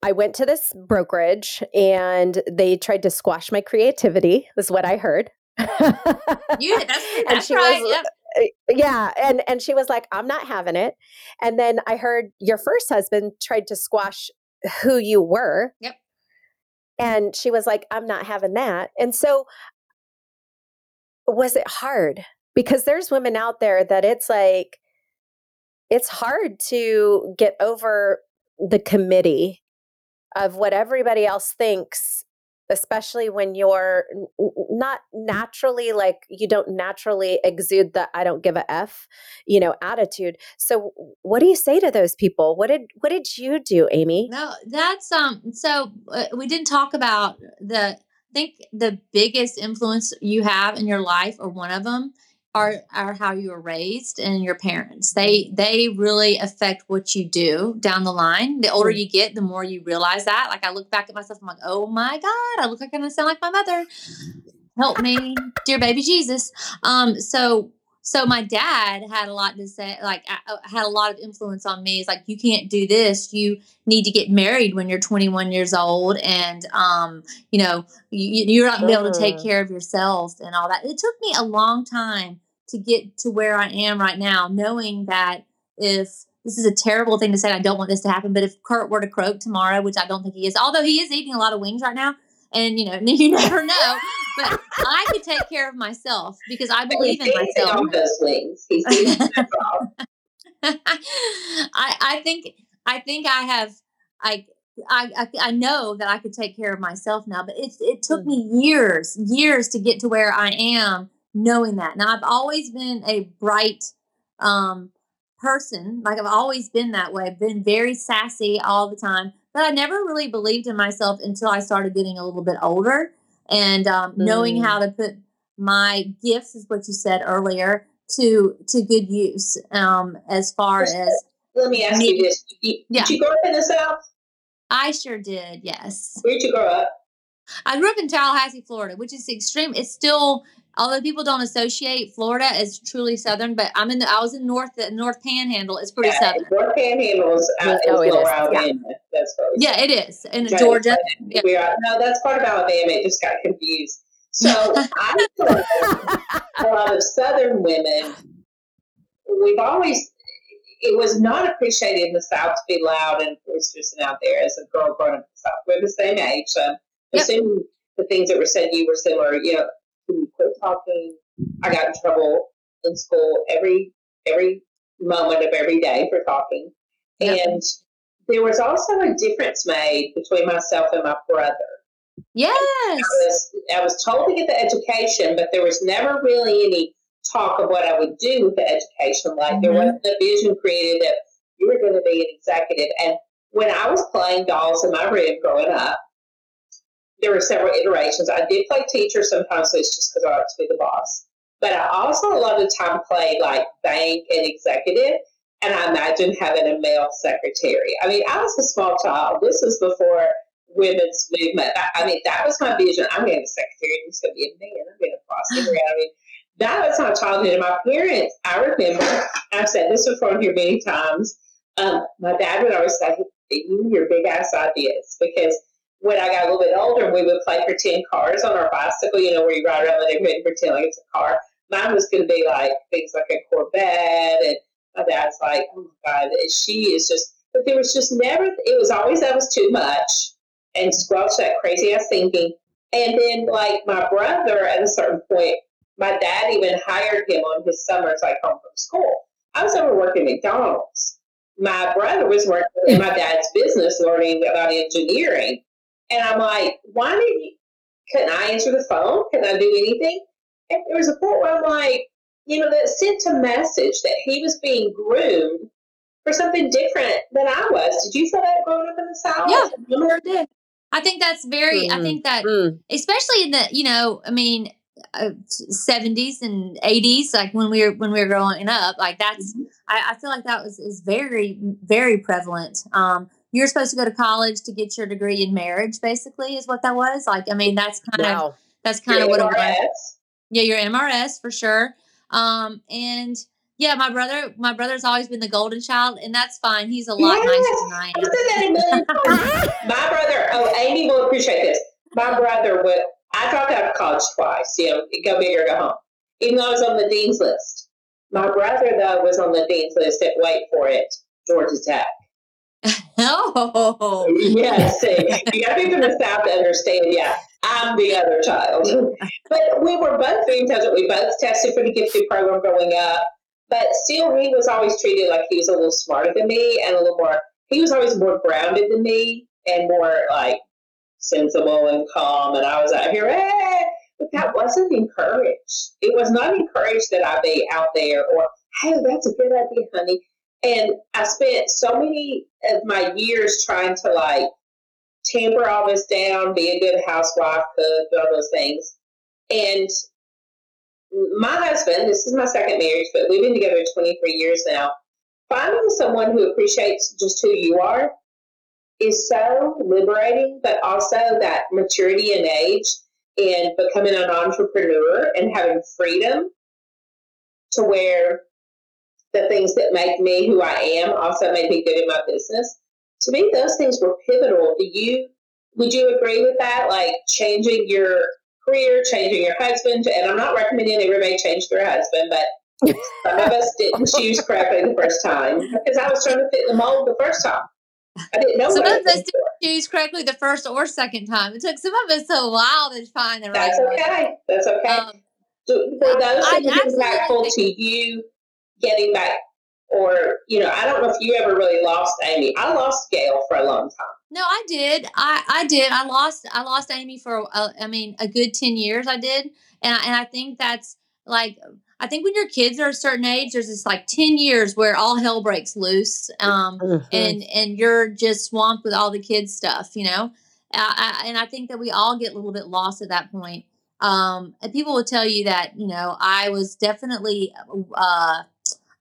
I went to this brokerage and they tried to squash my creativity, is what I heard. You, that's, And that's she right. was- Yep. Uh, yeah, and and she was like, "I'm not having it." And then I heard your first husband tried to squash who you were. Yep. And she was like, "I'm not having that." And so was it hard? Because there's women out there that it's like it's hard to get over the committee of what everybody else thinks especially when you're not naturally like you don't naturally exude the i don't give a f you know attitude so what do you say to those people what did what did you do amy No, that's um. So uh, we didn't talk about the. I think the biggest influence you have in your life, or one of them, are are how you were raised and your parents. They they really affect what you do down the line. The older you get, the more you realize that. Like I look back at myself, I'm like, oh my god, I look like I'm gonna sound like my mother. Help me, dear baby Jesus. Um. So so my dad had a lot to say. Like I, I had a lot of influence on me. It's like you can't do this. You need to get married when you're 21 years old and um you know you, you're not be able to take Mm. care of yourself and all that it took me a long time to get to where i am right now knowing that if this is a terrible thing to say i don't want this to happen but if kurt were to croak tomorrow which i don't think he is although he is eating a lot of wings right now and you know you never know but i could take care of myself because i believe in myself those wings. He's dancing off. I I think I think I have I, I I I know that I could take care of myself now, but it it took me years years to get to where I am knowing that. Now I've always been a bright um person, like I've always been that way. Been very sassy all the time, but I never really believed in myself until I started getting a little bit older and um, knowing Mm. how to put my gifts, is what you said earlier, to to good use um as far Christina, as Let me ask Me- you this. You- Yeah. Did you grow up in the South? I sure did, yes. Where'd you grow up? I grew up in Tallahassee, Florida, which is extreme. It's still, although people don't associate Florida as truly southern, but I'm in the. I was in North the North Panhandle. It's pretty Yeah, southern. North Panhandle is, uh, is Oh, it lower is, That's Yeah, it is in Okay, Georgia. Yeah. We are, no, that's part of Alabama. It just got confused. So I feel like a lot of Southern women, we've always, it was not appreciated in the South to be loud and boisterous and out there as a girl growing up in the South. We're the same age. So I'm Yep. assuming the things that were said to you were similar. You know, when you quit talking, I got in trouble in school every every moment of every day for talking. Yep. And there was also a difference made between myself and my brother. Yes. I was, I was told to get the education, but there was never really any talk of what I would do with the education. Like there Mhm. wasn't a vision created that you were going to be an executive. And when I was playing dolls in my room growing up, there were several iterations. I did play teacher sometimes, so it's just because I like to be the boss. But I also a lot of the time played like bank and executive. And I imagined having a male secretary. I mean, I was a small child. This was before women's movement. I, I mean, that was my vision. I'm going to be a secretary. He's going to be a man. I'm going to boss around. I mean, that was my childhood. And my parents, I remember, I've said this before here many times. Um, my dad would always say, "You and your big ass ideas," because when I got a little bit older, we would play pretend cars on our bicycle. You know, where you ride around the neighborhood and pretend like it's a car. Mine was going to be like things like a Corvette, and my dad's like, "Oh my god, she is just." But there was just never. It was always that was too much, and squelch that crazy ass thinking. And then, like my brother, at a certain point, my dad even hired him on his summers, like home from school. I was over working at McDonald's. My brother was working in my dad's business, learning about engineering. And I'm like, why didn't you? Couldn't I answer the phone? Can I do anything? And there was a point where I'm like, you know, that sent a message that he was being groomed for something different than I was. Did you feel that growing up in the South? Yeah, sure did. I think that's very. I Mhm. think that Mm. especially in the you know i mean uh, 70s and 80s like when we were when we were growing up like that's Mhm. I, I feel like that was is very very prevalent um you're supposed to go to college to get your degree in marriage basically is what that was like i mean that's kind of that's kind of Your what it was MRS? yeah your mrs for sure um and yeah my brother my brother's always been the golden child and that's fine he's a lot Yes. nicer than i am said that a million times. My brother, oh, Amy will appreciate this. My brother would, I dropped out of college twice, you know, go big or go home, even though I was on the dean's list. My brother, though, was on the dean's list at, wait for it, Georgia Tech. Oh Yeah, see, you got to be from the South to understand, yeah, I'm the other child. But we were both very intelligent. We both tested for the gifted program growing up. But still, he was always treated like he was a little smarter than me and a little more, he was always more grounded than me and more like sensible and calm. And I was out here, eh, but that wasn't encouraged. It was not encouraged that I be out there or, hey, that's a good idea, honey. And I spent so many of my years trying to like tamper all this down, be a good housewife, cook, all those things. And my husband, this is my second marriage, but we've been together 23 years now. Finding someone who appreciates just who you are is so liberating, but also that maturity and age and becoming an entrepreneur and having freedom to where the things that make me who I am also make me good in my business. To me, those things were pivotal. Do you would you agree with that? Like changing your career, changing your husband, and I'm not recommending everybody change their husband, but some of us didn't choose correctly the first time because I was trying to fit the mold the first time. I didn't know Some what I of was us for. choose correctly the first or second time. It took some of us a while to find the right That's okay. That's okay. Um, So were those I things impactful to you getting back? Or, you know, I don't know if you ever really lost Amy. I lost Gail for a long time. no, I did. I, I did. I lost. I lost Amy for. A, I mean, a good ten years. I did, and I, and I think that's like. I think when your kids are a certain age, there's this like ten years where all hell breaks loose. Um, Mhm. and and you're just swamped with all the kids stuff you know I, I, and i think that we all get a little bit lost at that point um and people will tell you that you know i was definitely uh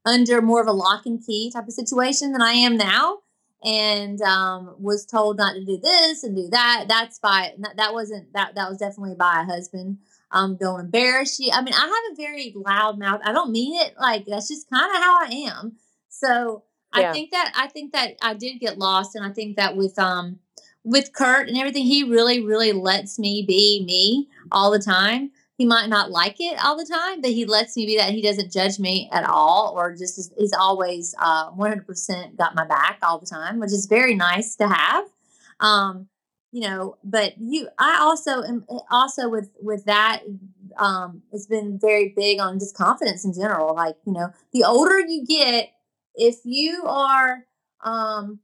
under more of a lock and key type of situation than i am now and um, was told not to do this and do that. That's by that, that wasn't that that was definitely by a husband. Um, don't embarrass you. I mean, I have a very loud mouth. I don't mean it like that's just kind of how I am. So Yeah. I think that I think that I did get lost, and I think that with um with Kurt and everything, he really really lets me be me all the time. He might not like it all the time, but he lets me be that. He doesn't judge me at all, or just is, he's always uh, 100% got my back all the time, which is very nice to have. Um, you know, but you, I also am also with with that. Um, it's been very big on just confidence in general. Like you know, the older you get, if you are um,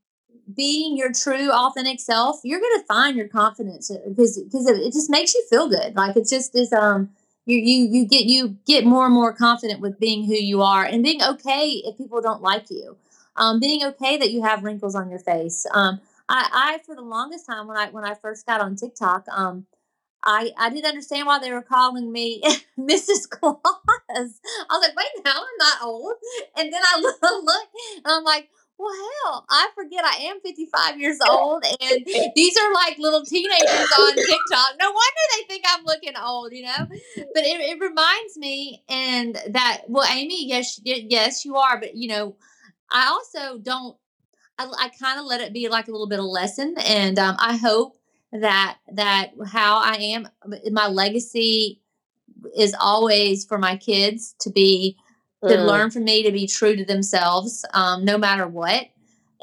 being your true authentic self you're going to find your confidence because because it, it just makes you feel good like it's just this um you you you get you get more and more confident with being who you are and being okay if people don't like you um being okay that you have wrinkles on your face um i i for the longest time when i when i first got on tiktok um I, I didn't understand why they were calling me Mrs. Claus. I was like, wait, now I'm not old. And then I look, look and I'm like, well, hell, I forget I am 55 years old, and these are like little teenagers on TikTok. No wonder they think I'm looking old, you know. But it, it reminds me, and that well, Amy, yes, yes, you are, but you know, I also don't. I, I kind of let it be like a little bit of lesson, and um, I hope that that how I am, my legacy is always for my kids to be to Mm. learn from me to be true to themselves um, no matter what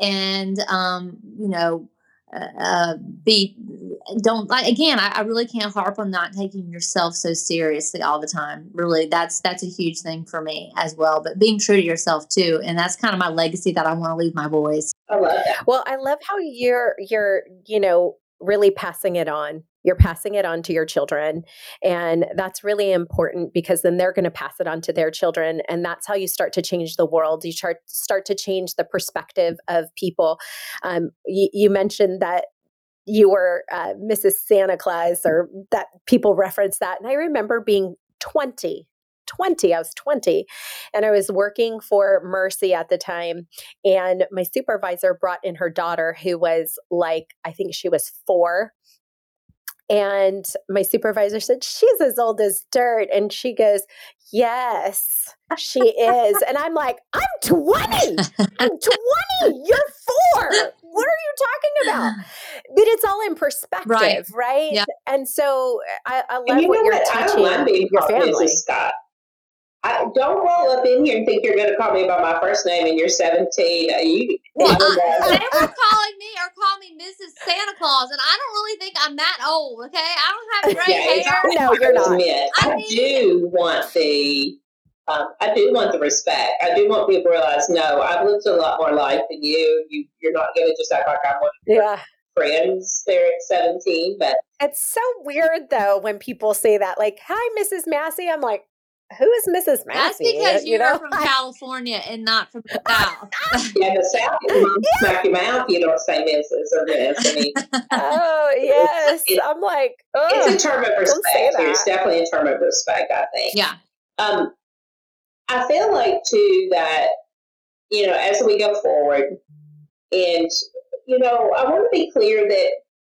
and um, you know uh, uh, be don't like again I, I really can't harp on not taking yourself so seriously all the time really that's that's a huge thing for me as well but being true to yourself too and that's kind of my legacy that i want to leave my boys I love that. Well, I love how you're you're, you know, really passing it on. You're passing it on to your children. And that's really important because then they're going to pass it on to their children. And that's how you start to change the world. You start, start to change the perspective of people. Um, you, you mentioned that you were uh, Mrs. Santa Claus, or that people reference that. And I remember being 20. 20 i was 20 and i was working for mercy at the time and my supervisor brought in her daughter who was like i think she was four and my supervisor said she's as old as dirt and she goes yes she is and i'm like i'm 20 i'm 20 you're four what are you talking about but it's all in perspective right, Right. Yeah. and so i, I love And you what know you're what? I don't mind being your family Scott. I don't roll up in here and think you're going to call me by my first name and you're 17. Uh, You, well, you know I, that. they were calling me or call me mrs santa claus and i don't really think i'm that old okay i don't have gray Yeah, hair No, you're not. Admit, I I, mean- do want the, um, I do want the respect. I do want people to realize, no, I've lived a lot more life than you. You, you're not going to just act like I'm one of your yeah friends there at 17. But It's so weird though when people say that, like, "Hi, Mrs. Massey." I'm like, "Who is Mrs. Massey?" That's because you you're know, from California and not from the South. yeah, the South, you know, smack your mouth. You don't say Mrs. or Miss. I mean, oh yes, It- I'm like, it's oh, a term of say respect. that. It's definitely a term of respect, I think. yeah. Um, I feel like too that you know as we go forward, and you know, I want to be clear that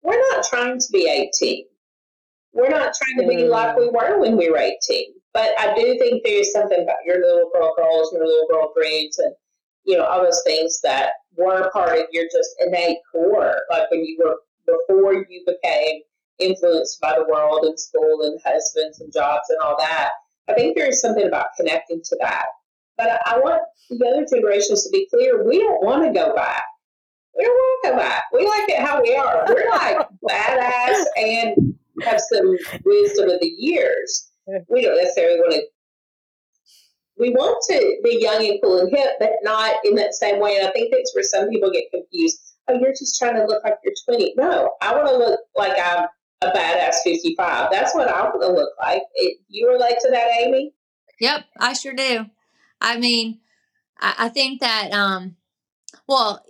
we're not trying to be eighteen. We're not trying to be Mm. like we were when we were eighteen. But I do think there's something about your little girl girls, your little girl dreams, and you know all those things that were part of your just innate core, like when you were before you became influenced by the world and school and husbands and jobs and all that. I think there is something about connecting to that. But I, I want the other generations to be clear we don't want to go back. We don't want to go back. We like it how we are. We're like badass and have some wisdom of the years. We don't necessarily want to. We want to be young and cool and hip, but not in that same way. And I think that's where some people get confused. Oh, you're just trying to look like you're 20. No, I want to look like I'm a badass 55. That's what I want to look like. It, you relate to that, Amy? Yep, I sure do. I mean, I, I think that um well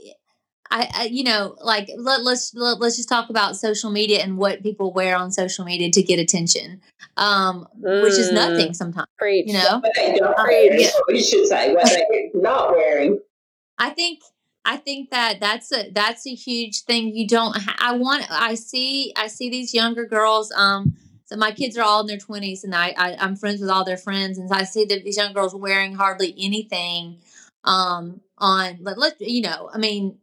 I, I you know like let, let's let, let's just talk about social media and what people wear on social media to get attention um which is Mm. nothing sometimes preach. you know What they don't Uh, wear, yeah. we should say. What they're not wearing. I think I think that that's a that's a huge thing. You don't. Ha- I want. I see. I see these younger girls. Um, so my kids are all in their twenties, and I, I I'm friends with all their friends, and so I see that these young girls wearing hardly anything. Um, on let let you know. I mean,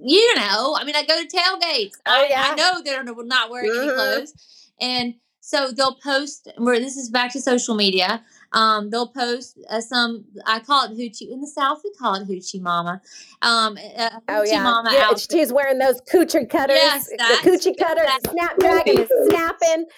you know. I mean, I go to tailgates. Oh, I, yeah. I know they're not wearing any Mhm. clothes, and so they'll post. Where this is back to social media. Um, they'll post uh, some. I call it hoochie in the South. We call it hoochie mama. Um, uh, Oh hoochie yeah, mama yeah. outfit. She's wearing those coochie cutters, Yes, the coochie the snapdragon is snapping.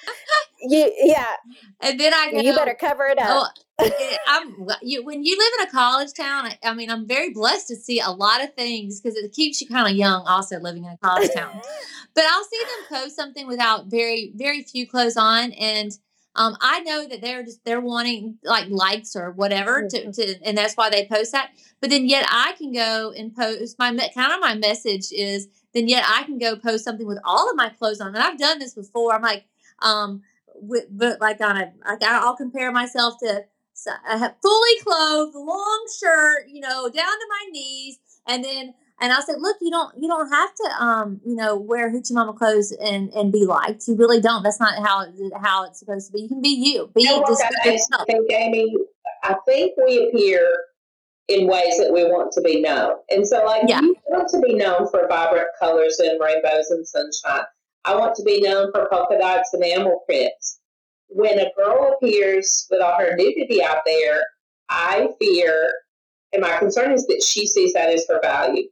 You, yeah, And then I go, you better cover it Oh, up. eh, I'm you, when you live in a college town. I, I mean, I'm very blessed to see a lot of things because it keeps you kind of young. Also, living in a college town, but I'll see them post something without very very few clothes on, and um, I know that they're just they're wanting like likes or whatever to, to, and that's why they post that. But then yet I can go and post my kind of my message is then yet I can go post something with all of my clothes on, and I've done this before. I'm like, um, with, but like on a like I'll compare myself to I have fully clothed, long shirt, you know, down to my knees, and then and I said, look, you don't you don't have to um you know wear hoochie mama clothes and and be liked. You really don't. That's not how it, how it's supposed to be. You can be you. Be You know just be I think, Amy, I think we appear in ways that we want to be known. And so, like, Yeah. you want to be known for vibrant colors and rainbows and sunshine. I want to be known for polka dots and animal prints. When a girl appears with all her nudity out there, I fear, and my concern is that she sees that as her value.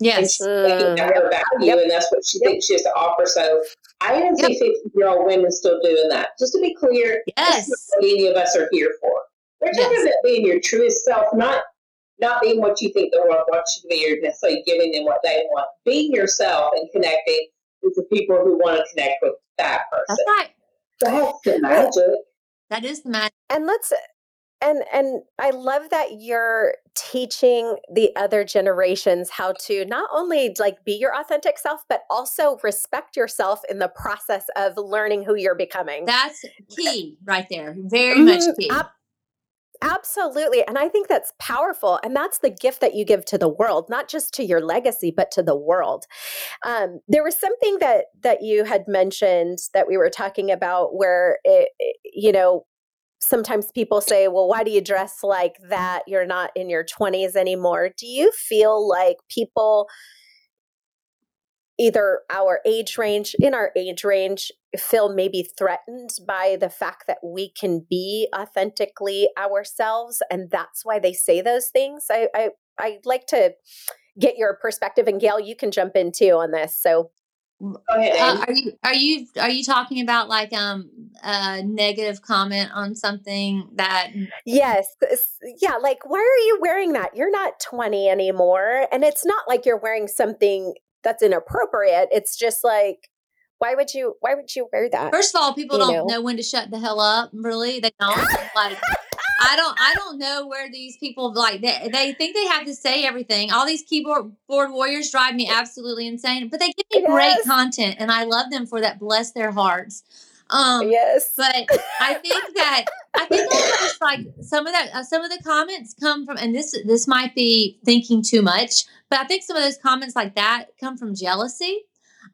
And Yes. she's thinking that her value, Yep. and that's what she Yep. thinks she has to offer. So I even see 50 year old women still doing that. Just to be clear, Yes. that's not what any of us are here for. We're talking Yes. about being your truest self, not not being what you think the world wants you to be or necessarily giving them what they want. Being yourself and connecting with the people who want to connect with that person. That's right. That's the magic. That is the magic. and let's and and I love that you're teaching the other generations how to not only like be your authentic self but also respect yourself in the process of learning who you're becoming. That's key right there. Very much Mhm, key. ab- Absolutely. And I think that's powerful. And that's the gift that you give to the world, not just to your legacy, but to the world. Um, there was something that that you had mentioned that we were talking about where it, it- you know, sometimes people say, well, why do you dress like that? You're not in your 20s anymore. Do you feel like people either our age range in our age range feel maybe threatened by the fact that we can be authentically ourselves and that's why they say those things i i i like to get your perspective and gail you can jump in too on this so Uh, are you are you are you talking about like um a negative comment on something that yes yeah like why are you wearing that you're not 20 anymore and it's not like you're wearing something that's inappropriate it's just like why would you why would you wear that First of all, people You don't know. know when to shut the hell up. Really, they don't. I don't. I don't know where these people like they, they think they have to say everything. All these keyboard board warriors drive me absolutely insane. But they give me great content, and I love them for that. Bless their hearts. Um, yes but I think that I think almost like some of that uh, some of the comments come from, and this this might be thinking too much, but I think some of those comments like that come from jealousy,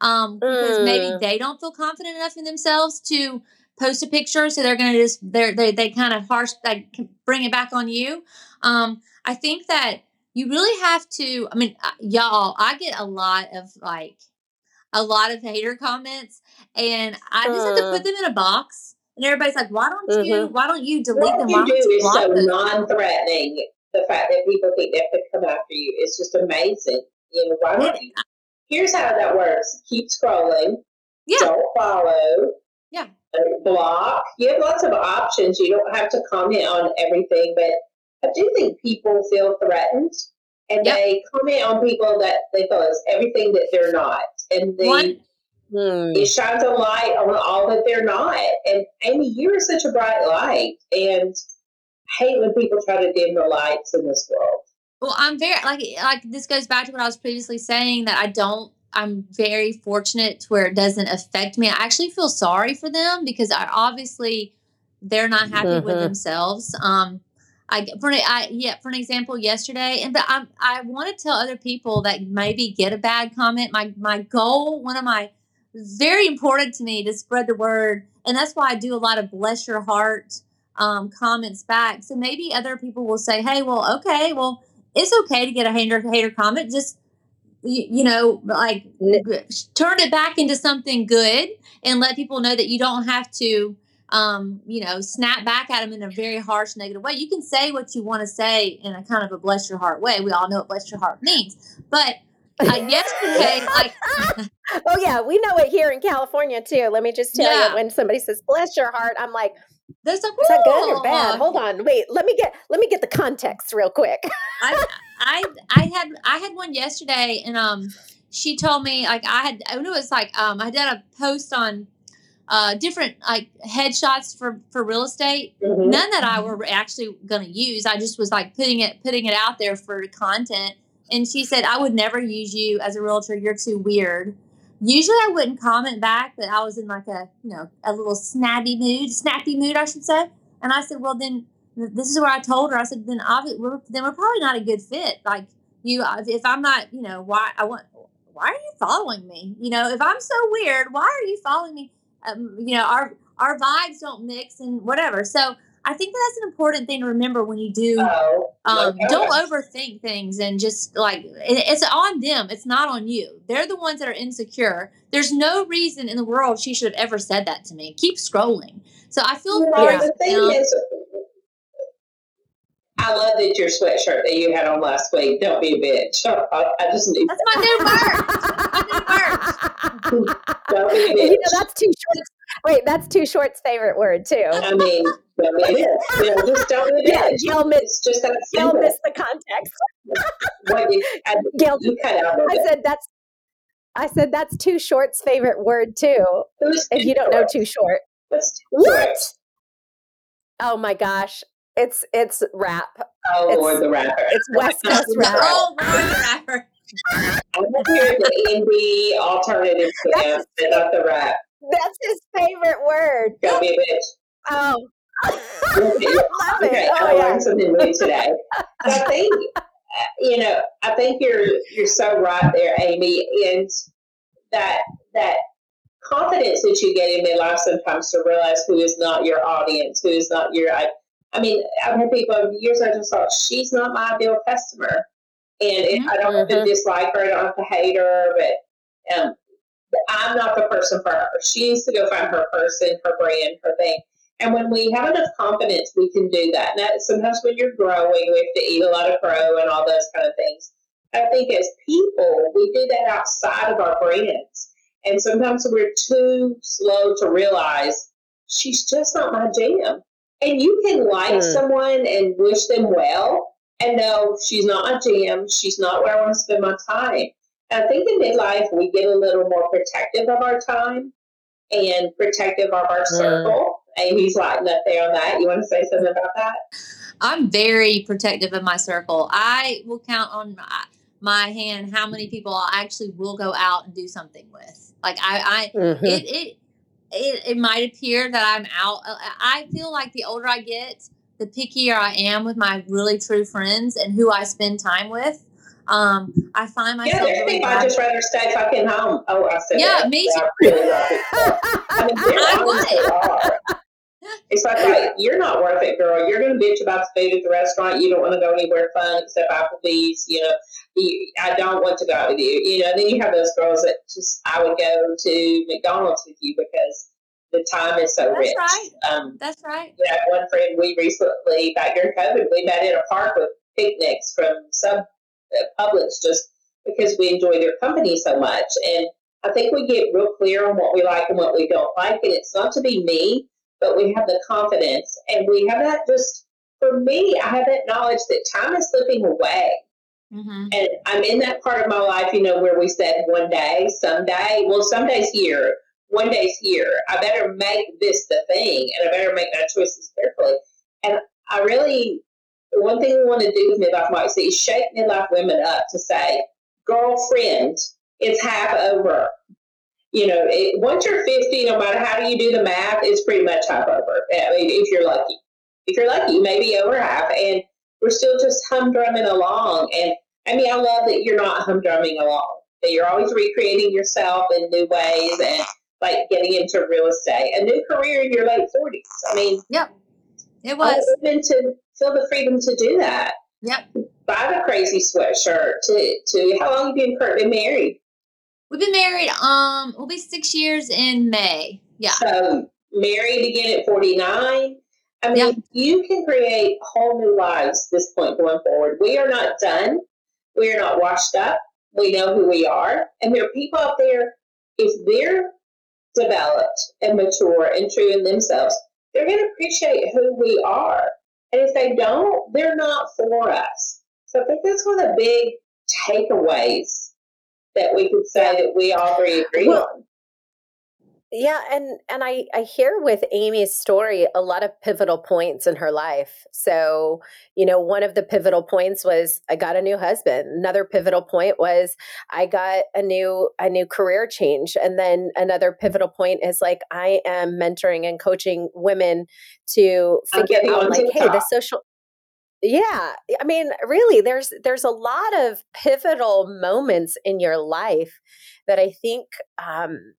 um, because maybe Mm. they don't feel confident enough in themselves to post a picture, so they're gonna just they're they they kind of harsh like bring it back on you. Um, I think that you really have to. I mean, uh, y'all, I get a lot of like a lot of hater comments, and I just have to Mm. put them in a box. And everybody's like, "Why don't you? Mhm. Why don't you delete What them? you Why do don't you is block so them?" non-threatening. The fact that people think they have to come after you is just amazing. You know, why don't you? Here's how that works: keep scrolling. Yeah. Don't follow. Yeah. Block. You have lots of options. You don't have to comment on everything, but I do think people feel threatened, and Yep. they comment on people that they feel is everything that they're not, and they One- Hmm. it shines a light on all that they're not. And Amy, you are such a bright light, and I hate when people try to dim the lights in this world. Well, I'm very like like this goes back to what I was previously saying that I don't. I'm very fortunate to where it doesn't affect me. I actually feel sorry for them because I obviously they're not happy with Mhm. themselves. Um, I for an- I yeah for an example yesterday, and but I I want to tell other people that maybe get a bad comment. My my goal, one of my very important to me to spread the word, and that's why I do a lot of bless your heart um, comments back. So maybe other people will say, hey, well, okay, well, it's okay to get a hater hater comment. Just you, you know, like turn it back into something good and let people know that you don't have to um, you know, snap back at them in a very harsh, negative way. You can say what you want to say in a kind of a bless your heart way. We all know what bless your heart means. But uh, yesterday, like, oh yeah, we know it here in California too. Let me just tell Yeah. you, when somebody says "bless your heart," I'm like, there's a is that good or bad? Hold on, wait. Let me get let me get the context real quick. I, I, I had, I had one yesterday, and um, she told me like I had, I knew it was like um, I did a post on uh different like headshots for for real estate Mhm. none that I were actually going to use. I just was like putting it putting it out there for content. And she said, "I would never use you as a realtor. You're too weird." Usually, I wouldn't comment back, but I was in like a you know a little snappy mood, snappy mood, I should say. And I said, "Well, then this is where I told her. I said, then obvi- we're then we're probably not a good fit. Like you, if I'm not, you know, why I want." Why are you following me? You know, if I'm so weird, why are you following me? Um, you know, our our vibes don't mix and whatever. So I think that's an important thing to remember when you do. Oh, Um, okay. don't overthink things and just like it's on them. It's not on you. They're the ones that are insecure. There's no reason in the world she should have ever said that to me. Keep scrolling. So I feel know, the thing down. is, I love that your sweatshirt that you had on last week. Don't be a bitch. I, I just need. That's my new word. Don't be a bitch. you know that's too short. Wait, that's too short's favorite word too. I mean, don't be a bitch. You know, just don't be a Yeah, bitch. Gail missed. Just that Gail missed the context. What you, I, Gail, you cut out I it. said that's. I said that's too short's favorite word too. If you don't know too short, What's too what? short? Oh my gosh, it's it's rap. Oh, It's- Lord, the rapper. It's West Coast rap. Oh, Lord, the rapper. I'm here the indie alternative camp, and not the rap. That's his favorite word. Don't be a bitch. Oh, I love it. Okay, I Oh yeah. learned something new today. I think uh, you know. I think you're you're so right there, Amy, and that that confidence that you get in midlife sometimes to realize who is not your audience, who is not your. I, mean, I've had people over the years. I just thought she's not my ideal customer, and it, I don't have to Mhm. dislike her. I don't have to hate her, but um, I'm not the person for her. She needs to go find her person, her brand, her thing. And when we have enough confidence, we can do that. And that, sometimes when you're growing, we have to eat a lot of crow and all those kind of things. I think as people, we do that outside of our brands. And sometimes we're too slow to realize she's just not my jam. And you can like Hmm. someone and wish them well and know she's not my jam. She's not where I want to spend my time. And I think in midlife, we get a little more protective of our time and protective of our circle. Amy's lighting up there on that. You want to say something about that? I'm very protective of my circle. I will count on my, my hand how many people I actually will go out and do something with. Like I, I Mhm. it, it it it might appear that I'm out. uh, I feel like the older I get, the pickier I am with my really true friends and who I spend time with. Um, I find Yeah, myself there's really people I'd just rather stay fucking home. Oh, I said Yeah, that. me I really. I mean, It's like, like, you're not worth it, girl. You're going to bitch about the food at the restaurant. You don't want to go anywhere fun except Applebee's. You know, you, I don't want to go out with you. You know, then you have those girls that just, I would go to McDonald's with you because the time is so That's rich. right. Um, That's right. you know, one friend we recently, back during COVID, we met in a park with picnics from some uh, Publix just because we enjoy their company so much. And I think we get real clear on what we like and what we don't like. And it's not to be me, but we have the confidence and we have that just, for me, I have that knowledge that time is slipping away. hmm And I'm in that part of my life, you know, where we said one day, someday, well, some days here, one day's here. I better make this the thing and I better make my choices carefully. And I really, one thing we want to do with Midlife Moxie is shake midlife women up to say, girlfriend, it's half over. You know, it, once you're 50, no matter how you do the math, it's pretty much half over. I mean, if you're lucky. if you're lucky, you may be over half, and we're still just humdrumming along. And I mean, I love that you're not humdrumming along, that you're always recreating yourself in new ways and like getting into real estate, a new career in your late 40s. I mean, yep, it was. To feel the freedom to do that. Yep. Buy the crazy sweatshirt to, to how long have you been currently married? We've been married, um, we'll be six years in May. Yeah. So married again at 49. I mean, yeah. you can create whole new lives this point going forward. We are not done. We are not washed up. We know who we are. And there are people out there, if they're developed and mature and true in themselves, they're going to appreciate who we are. And if they don't, they're not for us. So I think that's one of the big takeaways that we could say that we all three agree well, on. Yeah, and and I I hear with Amy's story a lot of pivotal points in her life. So, you know, one of the pivotal points was I got a new husband. Another pivotal point was I got a new a new career change. And then another pivotal point is like I am mentoring and coaching women to figure out like hey, the social yeah, I mean, really there's there's a lot of pivotal moments in your life that I think um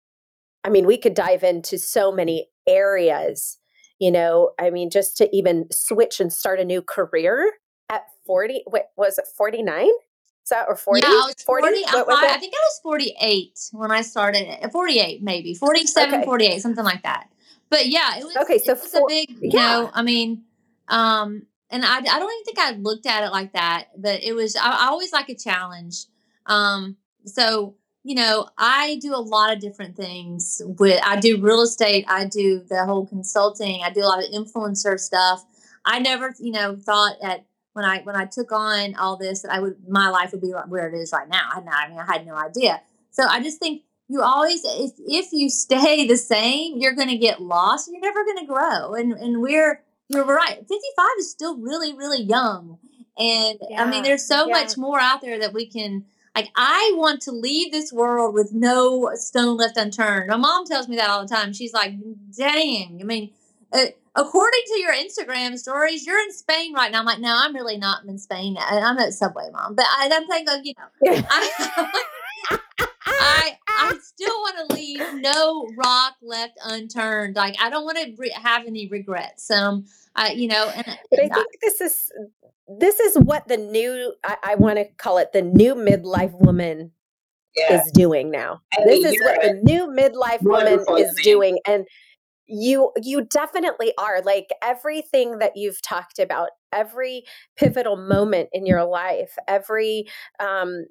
I mean, we could dive into so many areas, you know, I mean, just to even switch and start a new career at 40, what was it, 49? Is that or 40? Yeah, I was 40. 40 I, I, think I was 48 when I started, 48 maybe, 47, okay. 48, something like that. But yeah, it was, okay, so it was for, a big, you yeah. know, I mean, um, and I, I don't even think I looked at it like that, but it was, I, I always like a challenge. Um, so you know, I do a lot of different things with I do real estate, I do the whole consulting, I do a lot of influencer stuff. I never, you know, thought at when I when I took on all this that I would my life would be where it is right now. I, I mean, I had no idea. So I just think you always if if you stay the same, you're going to get lost. You're never going to grow. And and we're you're right. 55 is still really really young. And yeah, I mean, there's so yeah. much more out there that we can like I want to leave this world with no stone left unturned. My mom tells me that all the time. She's like, "Dang!" I mean, uh, according to your Instagram stories, you're in Spain right now. I'm like, no, I'm really not in Spain. I'm at Subway, mom. But I, am thinking, you know, I, I, I still want to leave no rock left unturned. Like I don't want to re- have any regrets. Um, I, you know, and but I think this is this is what the new I, I want to call it the new midlife woman yeah. is doing now. I this is what the new midlife woman is doing, and you you definitely are like everything that you've talked about every pivotal moment in your life every um,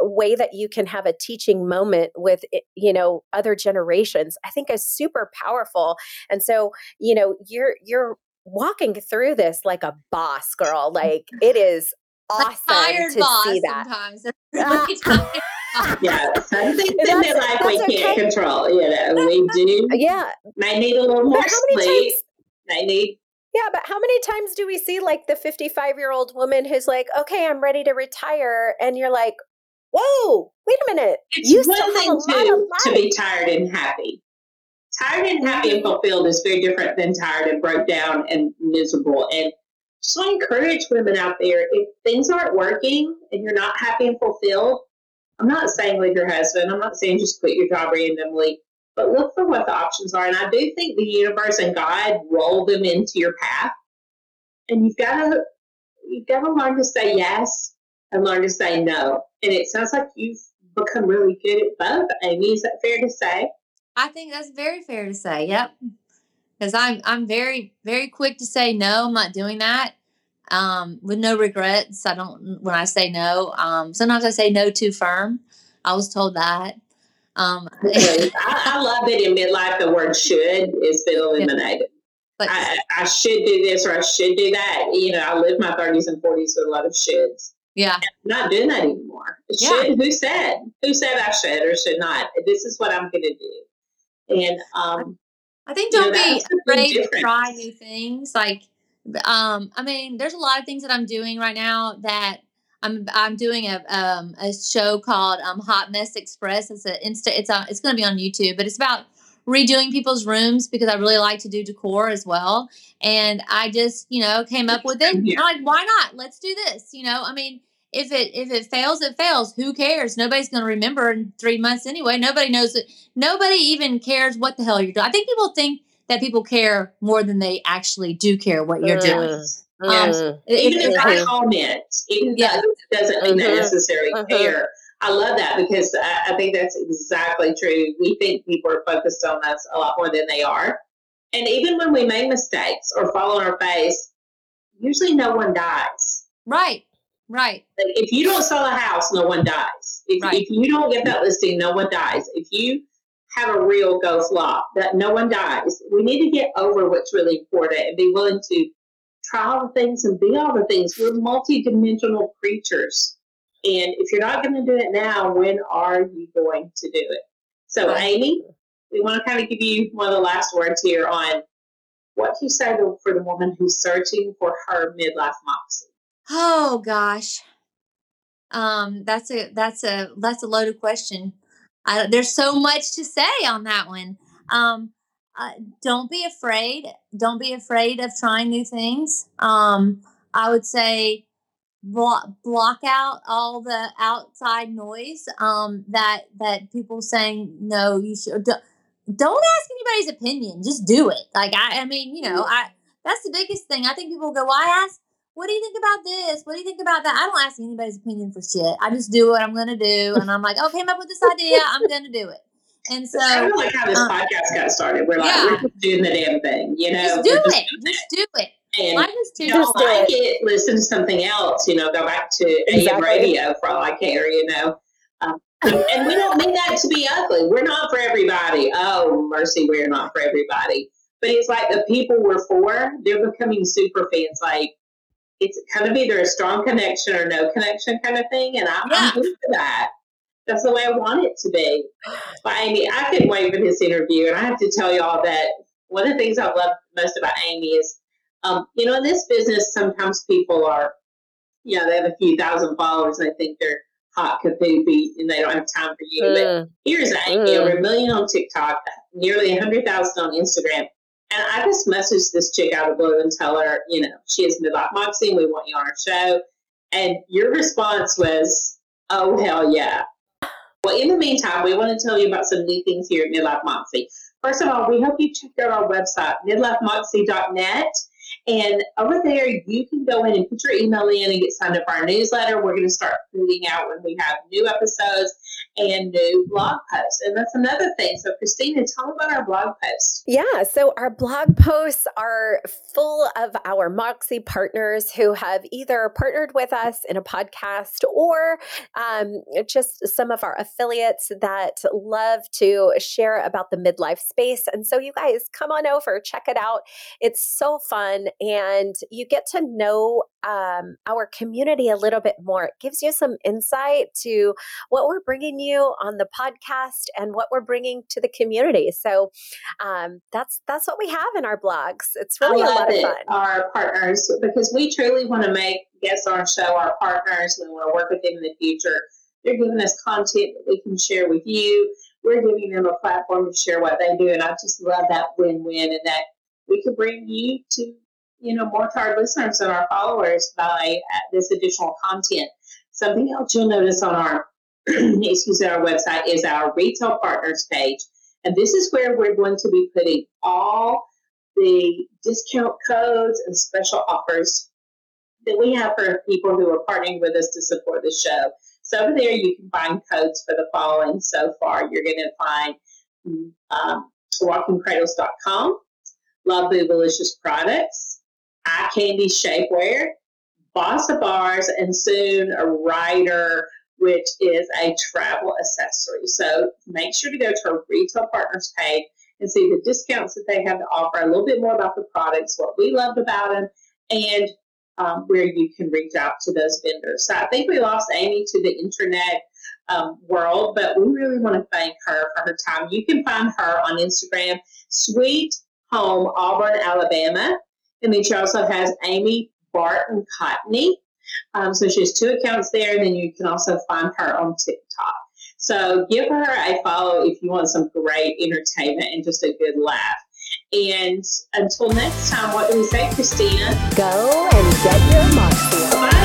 way that you can have a teaching moment with you know other generations i think is super powerful and so you know you're you're walking through this like a boss girl. Like it is awesome to see that. Sometimes. yeah, some things in their life we okay. can't control. You know, we do. Uh, yeah, I need a little more sleep. I need. Yeah, but how many times do we see like the 55 year old woman who's like, okay, I'm ready to retire? And you're like, whoa, wait a minute. It's you still have a lot of life. to be tired and happy tired and happy and fulfilled is very different than tired and broke down and miserable. And so I encourage women out there if things aren't working and you're not happy and fulfilled, I'm not saying leave your husband. I'm not saying just quit your job randomly, but look for what the options are. And I do think the universe and God roll them into your path. And you've got to you've got to learn to say yes and learn to say no. And it sounds like you've become really good at both. Amy, is that fair to say? I think that's very fair to say. Yep. Because I'm I'm very very quick to say no. I'm not doing that. Um, with no regrets. I don't when I say no. Um, sometimes I say no too firm. I was told that. Um, I, I, love it in midlife the word should is been eliminated. But, I, I, should do this or I should do that. You know, I lived my 30s and 40s with a lot of shoulds. Yeah. I'm not doing that anymore. Should, yeah. who said? Who said I should or should not? This is what I'm going to do. And um, I think don't you know, be afraid to try new things. Like, um, I mean, there's a lot of things that I'm doing right now that I'm I'm doing a um, a show called um, Hot Mess Express. It's a insta. It's a, it's going to be on YouTube, but it's about redoing people's rooms because I really like to do decor as well. And I just, you know, came up with it. Yeah. I'm like, why not? Let's do this. You know, I mean, if it if it fails, it fails. Who cares? Nobody's going to remember in three months anyway. Nobody knows it. Nobody even cares what the hell you're doing. I think people think that people care more than they actually do care what you're doing. Mm, Um, mm. Even if I comment, even Yeah. though it doesn't mean they Mhm. necessarily Mhm. care. I love that because I, I think that's exactly true. We think people are focused on us a lot more than they are. And even when we make mistakes or fall on our face, usually no one dies. right, right. Like if you don't sell a house, no one dies. If, Right. if you don't get that listing, no one dies. If you have a real go flop, that no one dies. We need to get over what's really important and be willing to try all the things and be all the things. We're multi-dimensional creatures. And if you're not going to do it now, when are you going to do it? So, Right. Amy, we want to kind of give you one of the last words here on what you say for the woman who's searching for her midlife moxie. Oh gosh, um, that's a that's a that's a loaded question. I, there's so much to say on that one. Um, uh, don't be afraid. Don't be afraid of trying new things. Um, I would say block block out all the outside noise um, that that people saying no. You should don't, don't ask anybody's opinion. Just do it. Like I, I mean, you know, I that's the biggest thing. I think people go, "Why ask?" What do you think about this? What do you think about that? I don't ask anybody's opinion for shit. I just do what I'm gonna do, and I'm like, oh, came up with this idea. I'm gonna do it. And so It's kind of like how this uh, podcast got started. We're like, yeah. we're just doing the damn thing, you know? just do We're it. Just do it. And Life is too you Just don't like it, listen to something else, you know, go back to AM radio for all I care, you know? Um, and we don't mean that to be ugly. We're not for everybody. Oh, mercy, we're not for everybody. But it's like the people we're for, they're becoming super fans. Like, it's kind of either a strong connection or no connection kind of thing. And I, Yeah. I'm good for that. That's the way I want it to be. But Amy, I couldn't wait for this interview. And I have to tell y'all that one of the things I love most about Amy is, um, you know, in this business, sometimes people are, you know, they have a few thousand followers and they think they're hot kapoopy and they don't have time for you. But Mm. Here's Amy, Mm. over a million on TikTok, nearly 100,000 on Instagram. And I just messaged this chick out of blue and tell her, you know, she is midlife moxie and we want you on our show. And your response was, oh, hell yeah. Well, in the meantime, we want to tell you about some new things here at Midlife Moxie. First of all, we hope you check out our website, midlifemoxie.net. And over there, you can go in and put your email in and get signed up for our newsletter. We're going to start putting out when we have new episodes and new blog posts. And that's another thing. So, Christina, tell about our blog posts. Yeah, so our blog posts are full of our Moxie partners who have either partnered with us in a podcast or um, just some of our affiliates that love to share about the midlife space. And so, you guys come on over, check it out. It's so fun, and you get to know um, our community a little bit more. It gives you some insight to what we're bringing you on the podcast and what we're bringing to the community. So, um, that's that's what we have in our blogs. It's really a lot of fun. Our partners, because we truly want to make guests on our show our partners. We want to work with them in the future. They're giving us content that we can share with you. We're giving them a platform to share what they do, and I just love that win-win, and that we can bring you to you know more to our listeners and our followers by uh, this additional content. Something else you'll notice on our excuse me, our website is our retail partners page, and this is where we're going to be putting all the discount codes and special offers that we have for people who are partnering with us to support the show. So over there, you can find codes for the following. So far, you're going to find um, walkingcradles.com, Love Boobalicious Products, Eye Candy Shapewear, Boss of Bars, and soon a Rider, which is a travel accessory. So make sure to go to our retail partners page and see the discounts that they have to offer, a little bit more about the products, what we loved about them, and um, where you can reach out to those vendors. So I think we lost Amy to the internet um, world, but we really want to thank her for her time. You can find her on Instagram, Sweet Home Auburn, Alabama, and then she also has Amy Barton Cotney. Um, so she has two accounts there, and then you can also find her on TikTok. So give her a follow if you want some great entertainment and just a good laugh. And until next time, what do we say, Christina? Go and get your moxie.